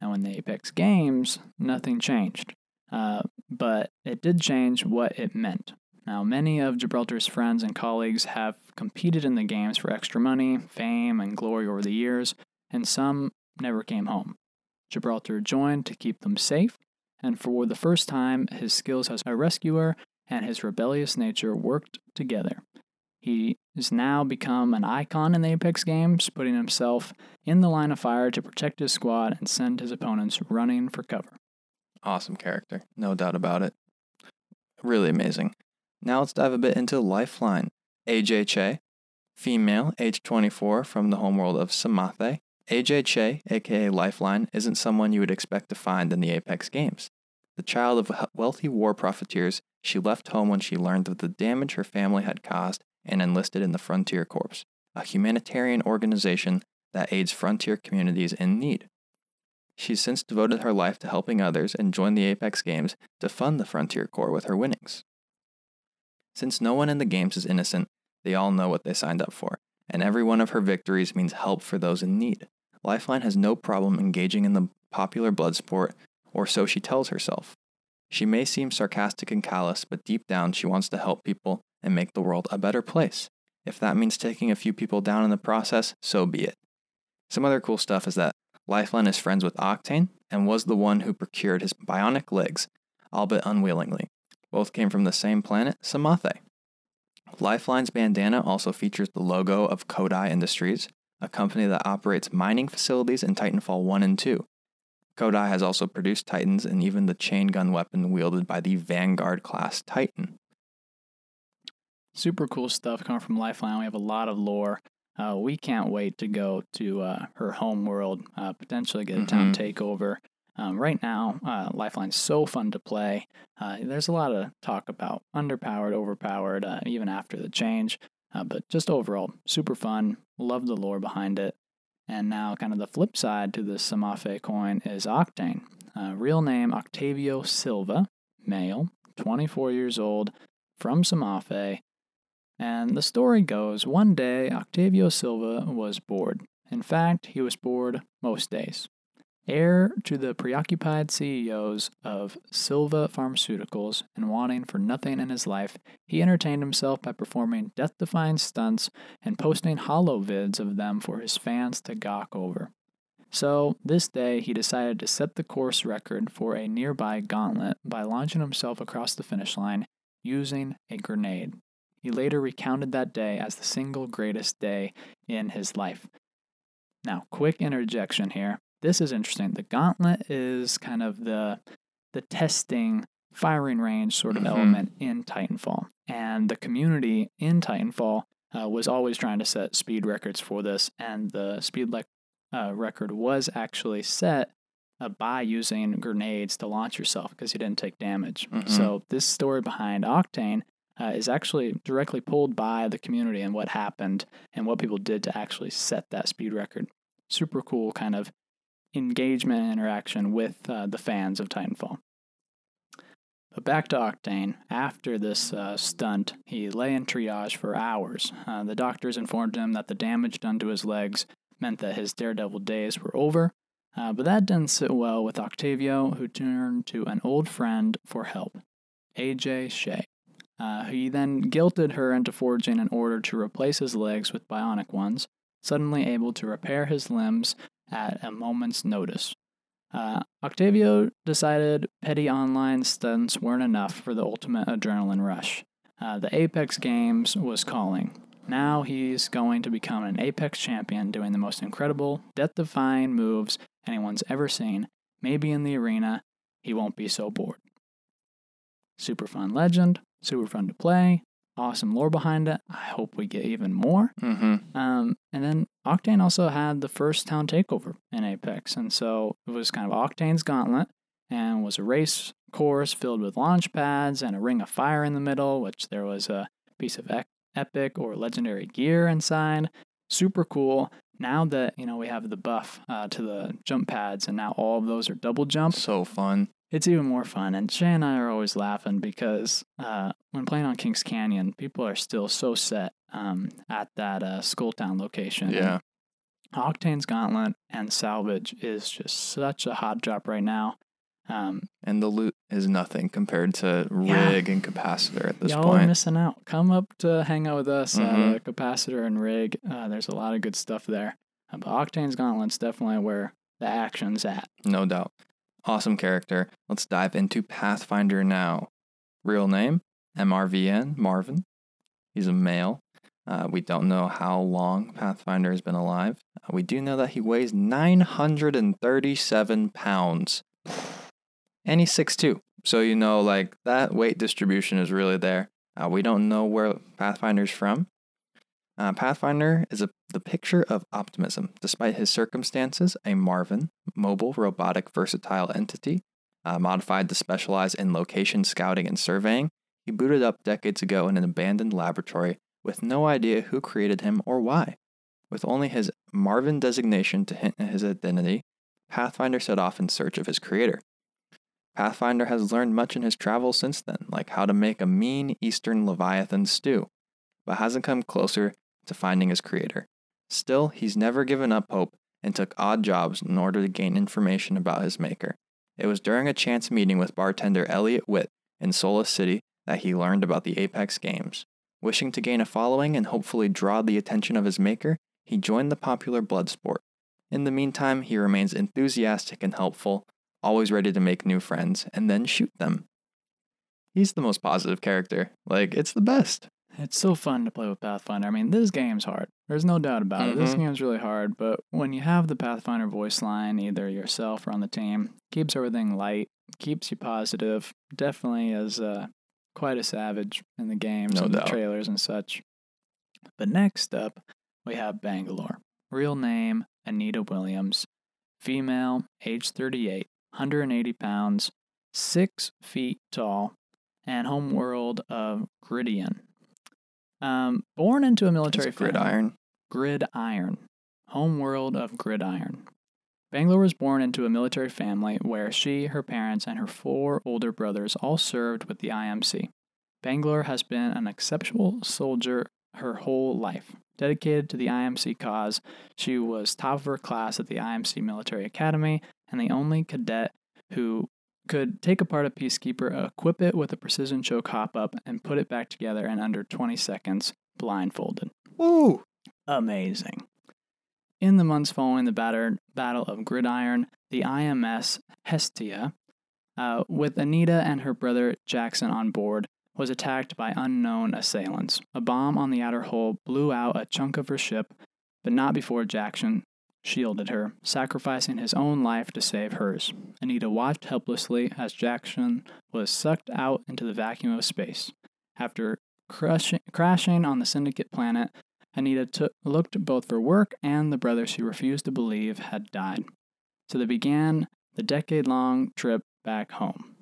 Now, in the Apex Games, nothing changed, uh, but it did change what it meant. Now, many of Gibraltar's friends and colleagues have competed in the games for extra money, fame, and glory over the years, and some never came home. Gibraltar joined to keep them safe, and for the first time, his skills as a rescuer and his rebellious nature worked together. He has now become an icon in the Apex games, putting himself in the line of fire to protect his squad and send his opponents running for cover. Awesome character, no doubt about it. Really amazing. Now let's dive a bit into Lifeline. Ajay Che, female, age 24, from the homeworld of Psamathe. Ajay Che, aka Lifeline, isn't someone you would expect to find in the Apex games. The child of wealthy war profiteers, she left home when she learned of the damage her family had caused and enlisted in the Frontier Corps, a humanitarian organization that aids frontier communities in need. She's since devoted her life to helping others and joined the Apex Games to fund the Frontier Corps with her winnings. Since no one in the games is innocent, they all know what they signed up for, and every one of her victories means help for those in need. Lifeline has no problem engaging in the popular blood sport, or so she tells herself. She may seem sarcastic and callous, but deep down she wants to help people and make the world a better place. If that means taking a few people down in the process, so be it. Some other cool stuff is that Lifeline is friends with Octane and was the one who procured his bionic legs, albeit unwillingly. Both came from the same planet, Psamathe. Lifeline's bandana also features the logo of Kodai Industries, a company that operates mining facilities in Titanfall 1 and 2. Kodai has also produced Titans and even the chain gun weapon wielded by the Vanguard class Titan super cool stuff coming from Lifeline. We have a lot of lore. Uh, we can't wait to go to uh, her home world, uh, potentially get a town mm-hmm. takeover. Um, right now, uh, Lifeline's so fun to play. Uh, there's a lot of talk about underpowered, overpowered, uh, even after the change. but just overall, super fun. Love the lore behind it. And now, kind of the flip side to the Psamathe coin is Octane. real name Octavio Silva, male, 24 years old, from Psamathe, and the story goes one day Octavio Silva was bored. In fact, he was bored most days. Heir to the preoccupied CEOs of Silva Pharmaceuticals and wanting for nothing in his life, he entertained himself by performing death defying stunts and posting holo vids of them for his fans to gawk over. So, this day, he decided to set the course record for a nearby gauntlet by launching himself across the finish line using a grenade. He later recounted that day as the single greatest day in his life. Now, quick interjection here. This is interesting. The gauntlet is kind of the the testing firing range sort of mm-hmm. element in Titanfall. And the community in Titanfall uh, was always trying to set speed records for this, and the speed le- uh, record was actually set uh, by using grenades to launch yourself because you didn't take damage. Mm-hmm. So this story behind Octane uh, is actually directly pulled by the community and what happened and what people did to actually set that speed record. Super cool kind of engagement and interaction with uh, the fans of Titanfall. But back to Octane. After this uh, stunt, he lay in triage for hours. Uh, the doctors informed him that the damage done to his legs meant that his daredevil days were over. Uh, but that didn't sit well with Octavio, who turned to an old friend for help, Ajay Che. Uh, he then guilted her into forging an order to replace his legs with bionic ones, suddenly able to repair his limbs at a moment's notice. Uh, Octavio decided petty online stunts weren't enough for the ultimate adrenaline rush. Uh, the Apex Games was calling. Now he's going to become an Apex champion doing the most incredible, death defying moves anyone's ever seen. Maybe in the arena, he won't be so bored. Super fun legend, super fun to play, awesome lore behind it. I hope we get even more. Mm-hmm. Um, and then Octane also had the first town takeover in Apex. And so it was kind of Octane's gauntlet and was a race course filled with launch pads and a ring of fire in the middle, which there was a piece of epic or legendary gear inside. Super cool. Now that, you know, we have the buff uh, to the jump pads and now all of those are double jump, So fun. it's even more fun. And Shay and I are always laughing because uh, when playing on Kings Canyon, people are still so set um, at that uh, Skulltown location. And Yeah. Octane's Gauntlet and Salvage is just such a hot drop right now. Um, And the loot is nothing compared to Yeah. rig and capacitor at this y'all are point. missing out. Come up to hang out with us Mhm. at capacitor and rig. Uh, there's a lot of good stuff there. Uh, but Octane's Gauntlet's definitely where the action's at. No doubt. Awesome character. Let's dive into Pathfinder now. Real name MRVN, Marvin. He's a male. Uh, we don't know how long Pathfinder has been alive. Uh, we do know that he weighs 937 pounds. And he's 6'2. So, you know, like that weight distribution is really there. Uh, we don't know where Pathfinder's from. Uh, Pathfinder is a, the picture of optimism. Despite his circumstances, a Marvin, mobile, robotic, versatile entity, uh, modified to specialize in location scouting and surveying, he booted up decades ago in an abandoned laboratory with no idea who created him or why. With only his Marvin designation to hint at his identity, Pathfinder set off in search of his creator. Pathfinder has learned much in his travels since then, like how to make a mean Eastern Leviathan stew, but hasn't come closer to finding his creator. Still, he's never given up hope and took odd jobs in order to gain information about his maker. It was during a chance meeting with bartender Elliot Witt in Solace City that he learned about the Apex games. Wishing to gain a following and hopefully draw the attention of his maker, he joined the popular blood sport. In the meantime, he remains enthusiastic and helpful, always ready to make new friends and then shoot them. He's the most positive character. Like, it's the best. It's so fun to play with Pathfinder. I mean, this game's hard. There's no doubt about it. This Mhm. game's really hard, but when you have the Pathfinder voice line, either yourself or on the team, keeps everything light, keeps you positive. Definitely is uh, quite a savage in the games No and doubt. the trailers and such. But next up, we have Bangalore. Real name Anita Williams, female, age 38, 180 pounds, six feet tall, and homeworld of Gridian. Um, born into a military It's family. gridiron. Gridiron. Homeworld of Gridiron. Bangalore was born into a military family where she, her parents, and her four older brothers all served with the IMC. Bangalore has been an exceptional soldier her whole life. Dedicated to the IMC cause, she was top of her class at the IMC Military Academy and the only cadet who could take apart a peacekeeper, equip it with a precision choke hop up, and put it back together in under 20 seconds, blindfolded. Woo! Amazing. In the months following the Battle of Gridiron, the IMS Hestia, uh, with Anita and her brother Jackson on board, was attacked by unknown assailants. A bomb on the outer hull blew out a chunk of her ship, but not before Jackson shielded her, sacrificing his own life to save hers. Anita watched helplessly as Jackson was sucked out into the vacuum of space. After crushing, crashing on the Syndicate planet, Anita took, looked both for work and the brother she refused to believe had died. So they began the decade long trip back home.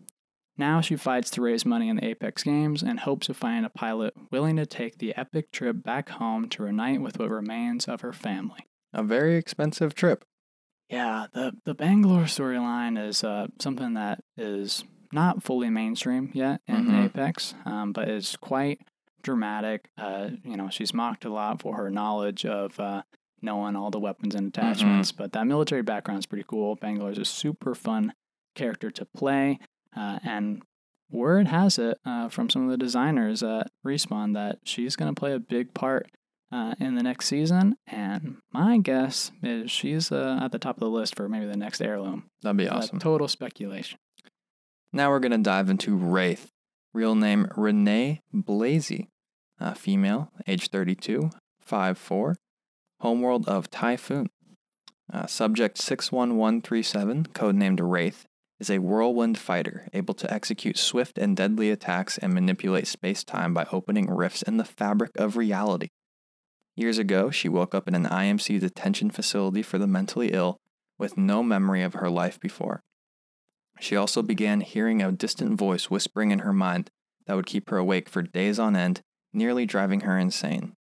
Now she fights to raise money in the Apex Games and hopes of finding a pilot willing to take the epic trip back home to reunite with what remains of her family. A very expensive trip. Yeah, the the Bangalore storyline is uh, something that is not fully mainstream yet in Mhm. Apex, um, but is quite dramatic. Uh, you know, she's mocked a lot for her knowledge of uh, knowing all the weapons and attachments, but that military background is pretty cool. Bangalore is a super fun character to play, uh, and word has it uh, from some of the designers at Respawn that she's going to play a big part uh, in the next season, and my guess is she's uh, at the top of the list for maybe the next heirloom. That'd be awesome. total speculation. Now we're going to dive into Wraith. Real name Renee Blasey. Uh, female, age 32, 5'4. Homeworld of Typhon. Uh, subject 61137, codenamed Wraith, is a whirlwind fighter able to execute swift and deadly attacks and manipulate space time by opening rifts in the fabric of reality. Years ago, she woke up in an IMC detention facility for the mentally ill with no memory of her life before. She also began hearing a distant voice whispering in her mind that would keep her awake for days on end, nearly driving her insane.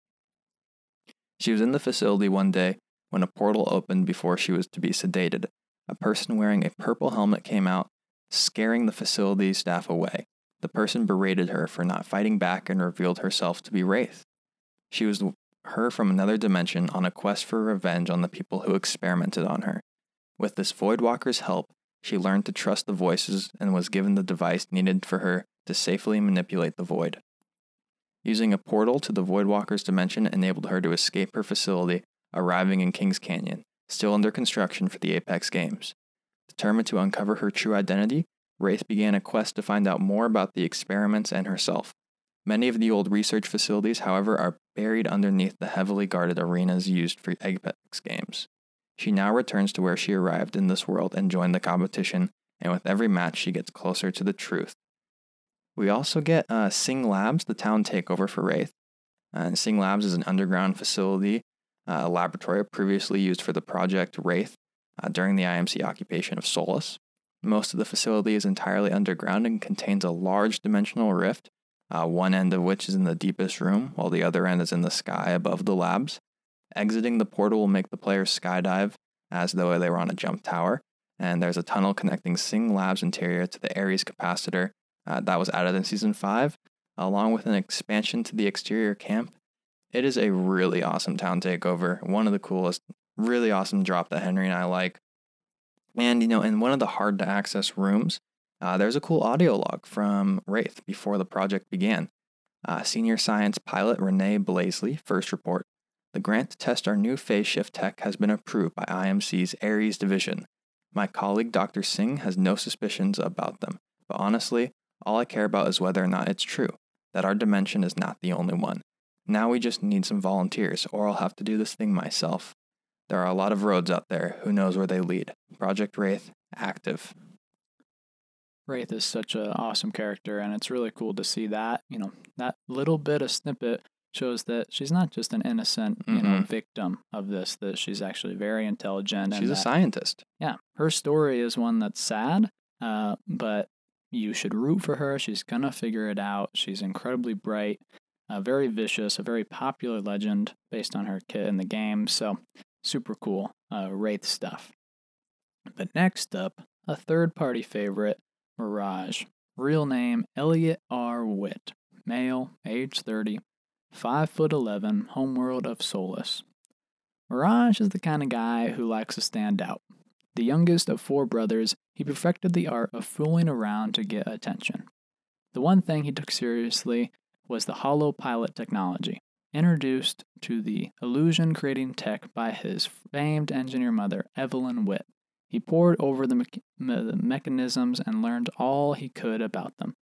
She was in the facility one day when a portal opened before she was to be sedated. A person wearing a purple helmet came out, scaring the facility staff away. The person berated her for not fighting back and revealed herself to be Wraith. She was her from another dimension on a quest for revenge on the people who experimented on her. With this Voidwalker's help, she learned to trust the voices and was given the device needed for her to safely manipulate the void. Using a portal to the Voidwalker's dimension enabled her to escape her facility, arriving in Kings Canyon, still under construction for the Apex Games. Determined to uncover her true identity, Wraith began a quest to find out more about the experiments and herself. Many of the old research facilities, however, are buried underneath the heavily guarded arenas used for Apex Games. She now returns to where she arrived in this world and joined the competition, and with every match, she gets closer to the truth. We also get uh, Singh Labs, the town takeover for Wraith. And Singh Labs is an underground facility, uh, a laboratory previously used for the project Wraith uh, during the IMC occupation of Solace. Most of the facility is entirely underground and contains a large dimensional rift, uh, one end of which is in the deepest room, while the other end is in the sky above the labs. Exiting the portal will make the player skydive as though they were on a jump tower, and there's a tunnel connecting Singh Labs interior to the Ares capacitor uh, that was added in season 5, along with an expansion to the exterior camp. It is a really awesome town takeover, one of the coolest, really awesome drop that Henry and I like. And, you know, in one of the hard to access rooms, uh, there's a cool audio log from Wraith before the project began. Uh, senior science pilot Renee Blasey first report the grant to test our new phase shift tech has been approved by IMC's Ares division. My colleague Dr. Singh has no suspicions about them, but honestly, all I care about is whether or not it's true, that our dimension is not the only one. Now we just need some volunteers, or I'll have to do this thing myself. There are a lot of roads out there, who knows where they lead. Project Wraith, active. Wraith is such an awesome character, and it's really cool to see that. You know, that little bit of snippet shows that she's not just an innocent, you know, Mhm. victim of this. That she's actually very intelligent. She's a that- scientist. Yeah, her story is one that's sad, uh, but you should root for her. She's gonna figure it out. She's incredibly bright, uh, very vicious, a very popular legend based on her kit in the game. So super cool uh, Wraith stuff. But next up, a third-party favorite, Mirage. Real name Elliot R. Witt, male, age 30, 5 foot 11, homeworld of Solace. Mirage is the kind of guy who likes to stand out. The youngest of four brothers, he perfected the art of fooling around to get attention. The one thing he took seriously was the holo pilot technology, introduced to the illusion creating tech by his famed engineer mother, Evelyn Witt. He pored over the, me- the mechanisms and learned all he could about them.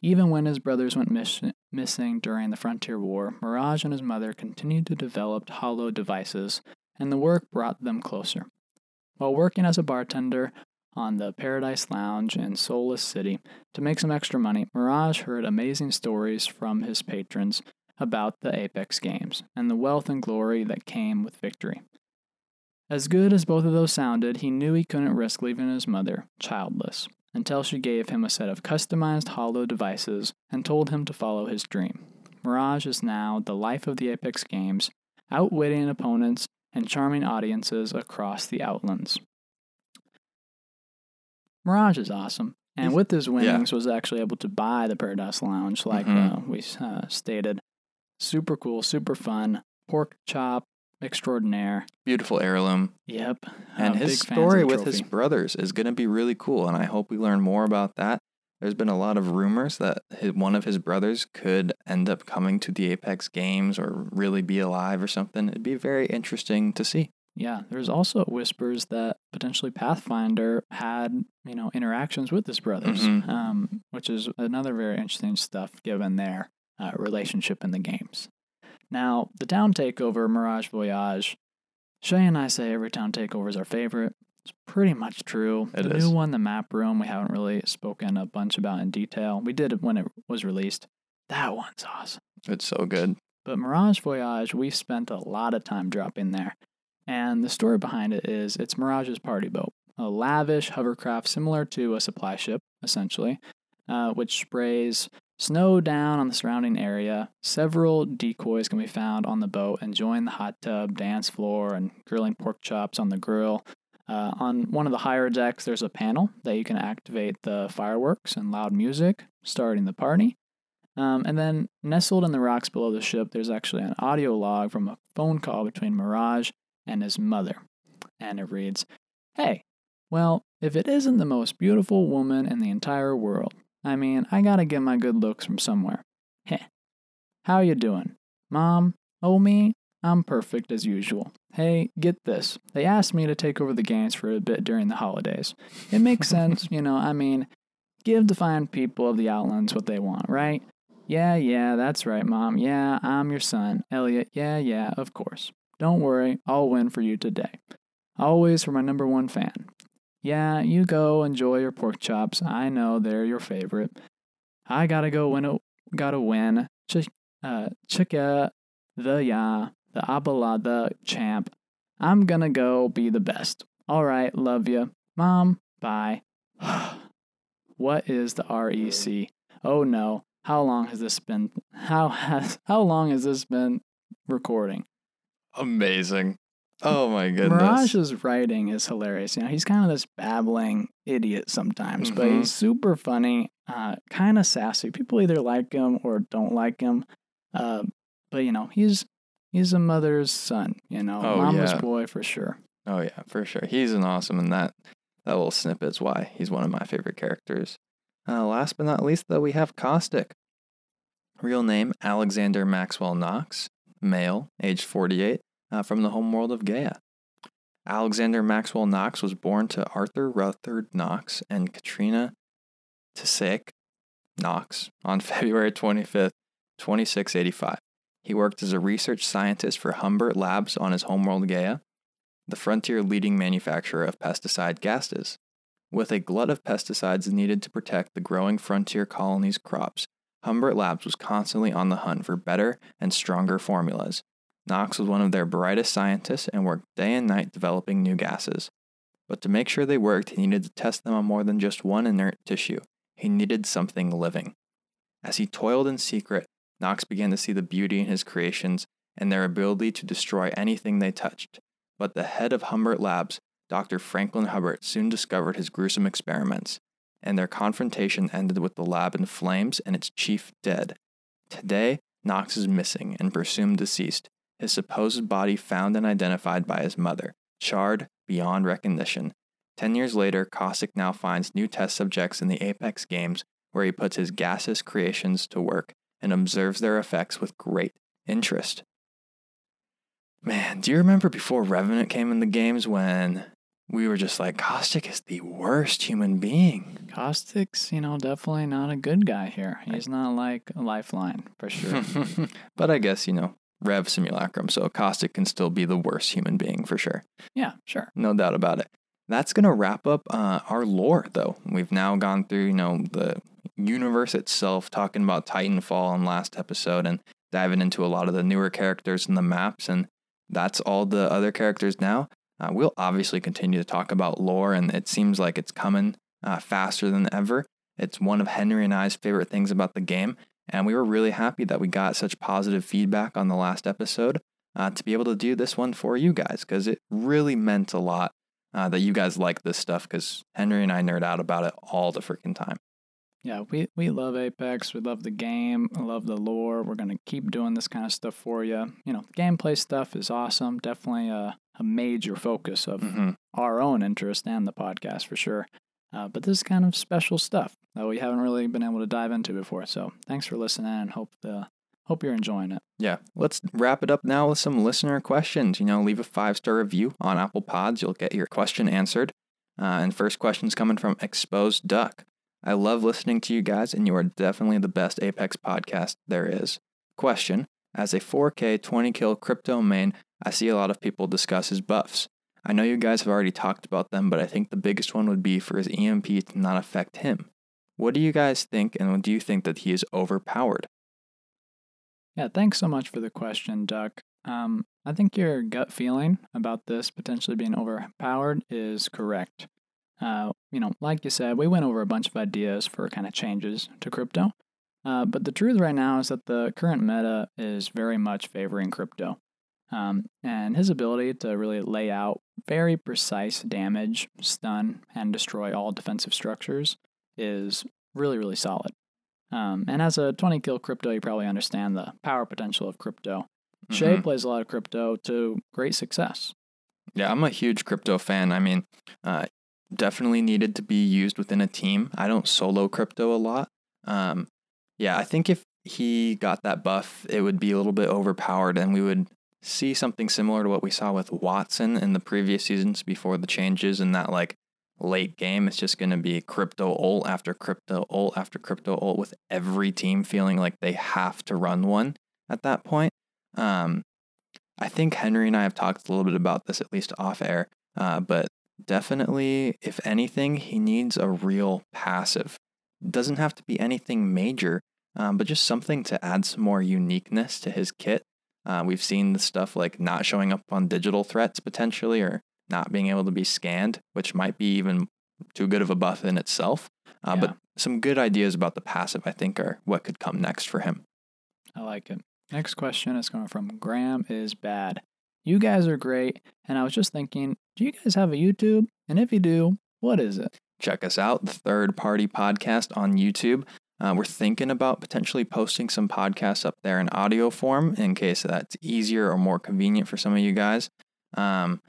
Even when his brothers went miss- missing during the Frontier War, Mirage and his mother continued to develop holo devices, and the work brought them closer. While working as a bartender on the Paradise Lounge in Solace City to make some extra money, Mirage heard amazing stories from his patrons about the Apex games and the wealth and glory that came with victory. As good as both of those sounded, he knew he couldn't risk leaving his mother childless until she gave him a set of customized holo devices and told him to follow his dream. Mirage is now the life of the Apex games, outwitting opponents and charming audiences across the Outlands. Mirage is awesome, and with his winnings, was actually able to buy the Paradise Lounge, like Mhm. uh, we uh, stated. Super cool, super fun, pork chop extraordinaire. Beautiful heirloom. Yep, And uh, his big fans of story with his brothers is going to be really cool, and I hope we learn more about that. There's been a lot of rumors that his, one of his brothers could end up coming to the Apex Games or really be alive or something. It'd be very interesting to see. Yeah, there's also whispers that potentially Pathfinder had, you know, interactions with his brothers, Mhm. um, which is another very interesting stuff given their uh, relationship in the games. Now, the town takeover, Mirage Voyage, Shay and I say every town takeover is our favorite. It's pretty much true. It the is. new one, the map room, we haven't really spoken a bunch about in detail. We did it when it was released. That one's awesome. It's so good. But Mirage Voyage, we spent a lot of time dropping there. And the story behind it is it's Mirage's party boat, a lavish hovercraft similar to a supply ship, essentially, uh, which sprays snow down on the surrounding area. Several decoys can be found on the boat, enjoying the hot tub, dance floor, and grilling pork chops on the grill. Uh, on one of the higher decks, there's a panel that you can activate the fireworks and loud music, starting the party. Um, and then, nestled in the rocks below the ship, there's actually an audio log from a phone call between Mirage and his mother. And it reads Hey, well, if it isn't the most beautiful woman in the entire world, I mean, I gotta get my good looks from somewhere. Heh. How you doing? Mom? Oh, me? I'm perfect as usual. Hey, get this. They asked me to take over the games for a bit during the holidays. It makes [laughs] sense, you know, I mean, give the fine people of the Outlands what they want, right? Yeah, yeah, that's right, Mom. Yeah, I'm your son. Elliot, yeah, yeah, of course. Don't worry, I'll win for you today. Always for my number one fan. Yeah, you go enjoy your pork chops. I know they're your favorite. I gotta go win. A, gotta win. Ch- uh, chicka the ya the abala the champ. I'm gonna go be the best. All right, love you, mom. Bye. [sighs] what is the REC? Oh no, how long has this been? How has how long has this been recording? Amazing. Oh my goodness. Mirage's writing is hilarious. You know, he's kind of this babbling idiot sometimes, but Mhm. he's super funny, uh, kind of sassy. People either like him or don't like him. Uh, but you know, he's he's a mother's son. You know, Oh, mama's yeah. boy for sure. Oh yeah, for sure. He's an awesome, and that that little snippet's why he's one of my favorite characters. Uh, last but not least, though, we have Caustic. Real name Alexander Maxwell Nox, male, age 48, uh, from the homeworld of Gaea. Alexander Maxwell Nox was born to Arthur Rutherford Nox and Katrina Tisek Nox on [laughs] February 25th, 2685. He worked as a research scientist for Humbert Labs on his homeworld Gaea the frontier leading manufacturer of pesticide gases. With a glut of pesticides needed to protect the growing frontier colony's crops, Humbert Labs was constantly on the hunt for better and stronger formulas. Nox was one of their brightest scientists and worked day and night developing new gases. But to make sure they worked, he needed to test them on more than just one inert tissue. He needed something living. As he toiled in secret, Nox began to see the beauty in his creations and their ability to destroy anything they touched. But the head of Humbert Labs, Dr. Franklin Hubbard, soon discovered his gruesome experiments, and their confrontation ended with the lab in flames and its chief dead. Today, Nox is missing and presumed deceased, his supposed body found and identified by his mother, charred beyond recognition. Ten years later, Caustic now finds new test subjects in the Apex games where he puts his gaseous creations to work and observes their effects with great interest. Man, do you remember before Revenant came in the games when we were just like, Caustic is the worst human being? Caustic's, you know, definitely not a good guy here. He's not like a lifeline for sure. [laughs] but I guess, you know, Rev Simulacrum, so Caustic can still be the worst human being for sure. yeah, sure. No doubt about it. That's going to wrap up uh, our lore, though. We've now gone through, you know, the universe itself, talking about Titanfall in last episode and diving into a lot of the newer characters and the maps. And that's all the other characters now. Uh, we'll obviously continue to talk about lore, and it seems like it's coming uh, faster than ever. It's one of Henry and I's favorite things about the game. And we were really happy that we got such positive feedback on the last episode uh, to be able to do this one for you guys because it really meant a lot uh, that you guys like this stuff because Henry and I nerd out about it all the freaking time. Yeah, we, we love Apex. We love the game. I love the lore. We're going to keep doing this kind of stuff for you. You know, gameplay stuff is awesome. Definitely a, a major focus of hmm our own interest and the podcast for sure. Uh, but this is kind of special stuff that we haven't really been able to dive into before. So thanks for listening and hope the hope you're enjoying it. Yeah, let's wrap it up now with some listener questions. You know, leave a five star review on Apple Pods. You'll get your question answered. Uh, and first question's coming from Exposed Duck. I love listening to you guys, and you are definitely the best Apex podcast there is. Question As a 4K 20 kill crypto main, I see a lot of people discuss his buffs. I know you guys have already talked about them, but I think the biggest one would be for his EMP to not affect him. What do you guys think, and do you think that he is overpowered? Yeah, thanks so much for the question, Duck. Um, I think your gut feeling about this potentially being overpowered is correct. Uh, you know, like you said, we went over a bunch of ideas for kind of changes to crypto. Uh, but the truth right now is that the current meta is very much favoring crypto. Um, and his ability to really lay out very precise damage, stun, and destroy all defensive structures is really, really solid. Um, and as a 20 kill crypto, you probably understand the power potential of crypto. Shay Mhm. plays a lot of crypto to great success. Yeah, I'm a huge crypto fan. I mean, uh, definitely needed to be used within a team. I don't solo crypto a lot. Um, yeah, I think if he got that buff, it would be a little bit overpowered, and we would see something similar to what we saw with Wattson in the previous seasons before the changes. In that like late game, it's just going to be crypto ult after crypto ult after crypto ult, with every team feeling like they have to run one at that point. Um, I think Henry and I have talked a little bit about this, at least off air. Uh, but definitely, if anything, he needs a real passive. Doesn't have to be anything major, um, but just something to add some more uniqueness to his kit. Uh, we've seen the stuff like not showing up on digital threats potentially, or not being able to be scanned, which might be even too good of a buff in itself. Uh, Yeah. But some good ideas about the passive, I think, are what could come next for him. I like it. Next question is coming from Graham is bad. You guys are great, and I was just thinking, do you guys have a YouTube? And if you do, what is it? check us out, the third party podcast on YouTube. Uh, we're thinking about potentially posting some podcasts up there in audio form in case that's easier or more convenient for some of you guys. Um,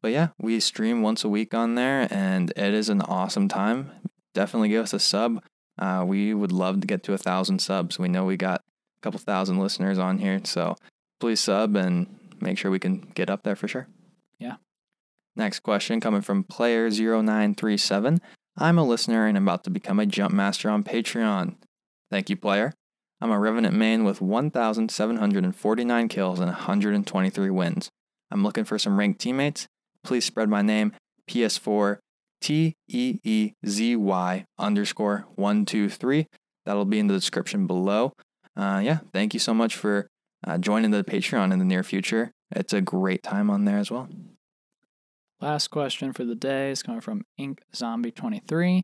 but yeah, we stream once a week on there and it is an awesome time. Definitely give us a sub. Uh, we would love to get to a thousand subs. We know we got a couple thousand listeners on here, so please sub and make sure we can get up there for sure. Yeah. Next question coming from player0937. I'm a listener and about to become a jump master on Patreon. Thank you, player. I'm a Revenant main with 1,749 kills and 123 wins. I'm looking for some ranked teammates. Please spread my name PS4 T E E Z Y underscore 123. That'll be in the description below. Uh, yeah, thank you so much for uh, joining the Patreon in the near future. It's a great time on there as well. Last question for the day is coming from Ink Zombie 23.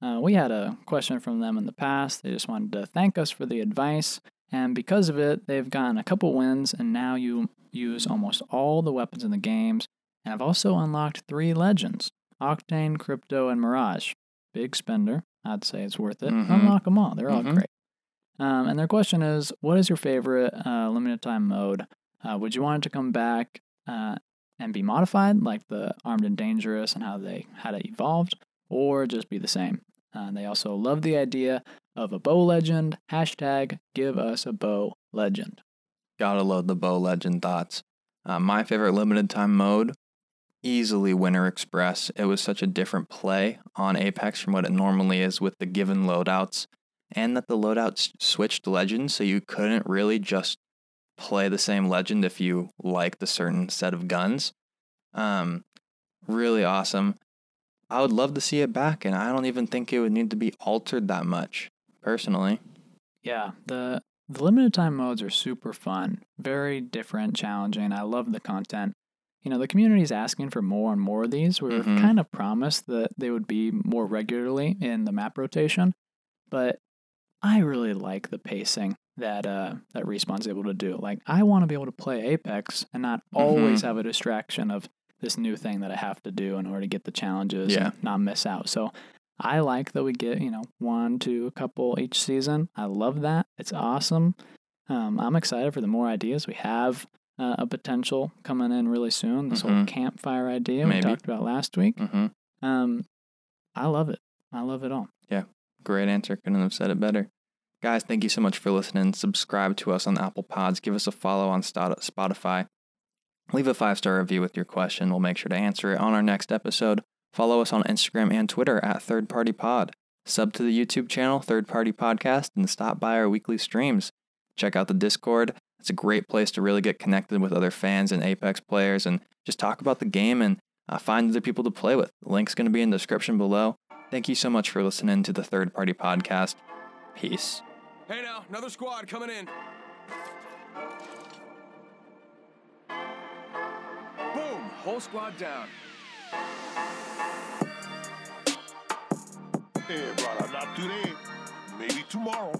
Uh, we had a question from them in the past. They just wanted to thank us for the advice, and because of it, they've gotten a couple wins, and now you use almost all the weapons in the games. And I've also unlocked three legends Octane, Crypto, and Mirage. Big spender. I'd say it's worth it. Mhm. Unlock them all. They're all Mhm. great. Um, and their question is What is your favorite uh, limited time mode? Uh, would you want it to come back uh, and be modified, like the Armed and Dangerous and how they had it evolved, or just be the same? Uh, they also love the idea of a bow legend. Hashtag give us a bow legend. Gotta load the Bow Legend thoughts. Uh, my favorite limited time mode, easily Winter Express. It was such a different play on Apex from what it normally is with the given loadouts, and that the loadouts switched legends, so you couldn't really just play the same legend if you liked a certain set of guns. Um, really awesome. I would love to see it back, and I don't even think it would need to be altered that much, personally. Yeah, the the limited time modes are super fun, very different, challenging. I love the content. You know, the community is asking for more and more of these. We were Mhm. kind of promised that they would be more regularly in the map rotation, but I really like the pacing that uh that Respawn's able to do. Like, I want to be able to play Apex and not always have a distraction of this new thing that I have to do in order to get the challenges Yeah. and not miss out. So I like that we get, you know, one to a couple each season. I love that. It's awesome. Um, I'm excited for the more ideas we have. Uh, a potential coming in really soon. This whole Mhm. campfire idea we talked about last week. hmm Um, I love it. I love it all. Yeah, great answer. Couldn't have said it better. Guys, thank you so much for listening. Subscribe to us on Apple Pods. Give us a follow on Spotify. Leave a five star review with your question. We'll make sure to answer it on our next episode. Follow us on Instagram and Twitter at Third Party Pod. Sub to the YouTube channel, Third Party Podcast, and stop by our weekly streams. Check out the Discord. It's a great place to really get connected with other fans and Apex players and just talk about the game and uh, find other people to play with. The link's going to be in the description below. Thank you so much for listening to the Third Party Podcast. Peace. Hey now, another squad coming in. Boom, whole squad down. Hey, brother, not today. Maybe tomorrow.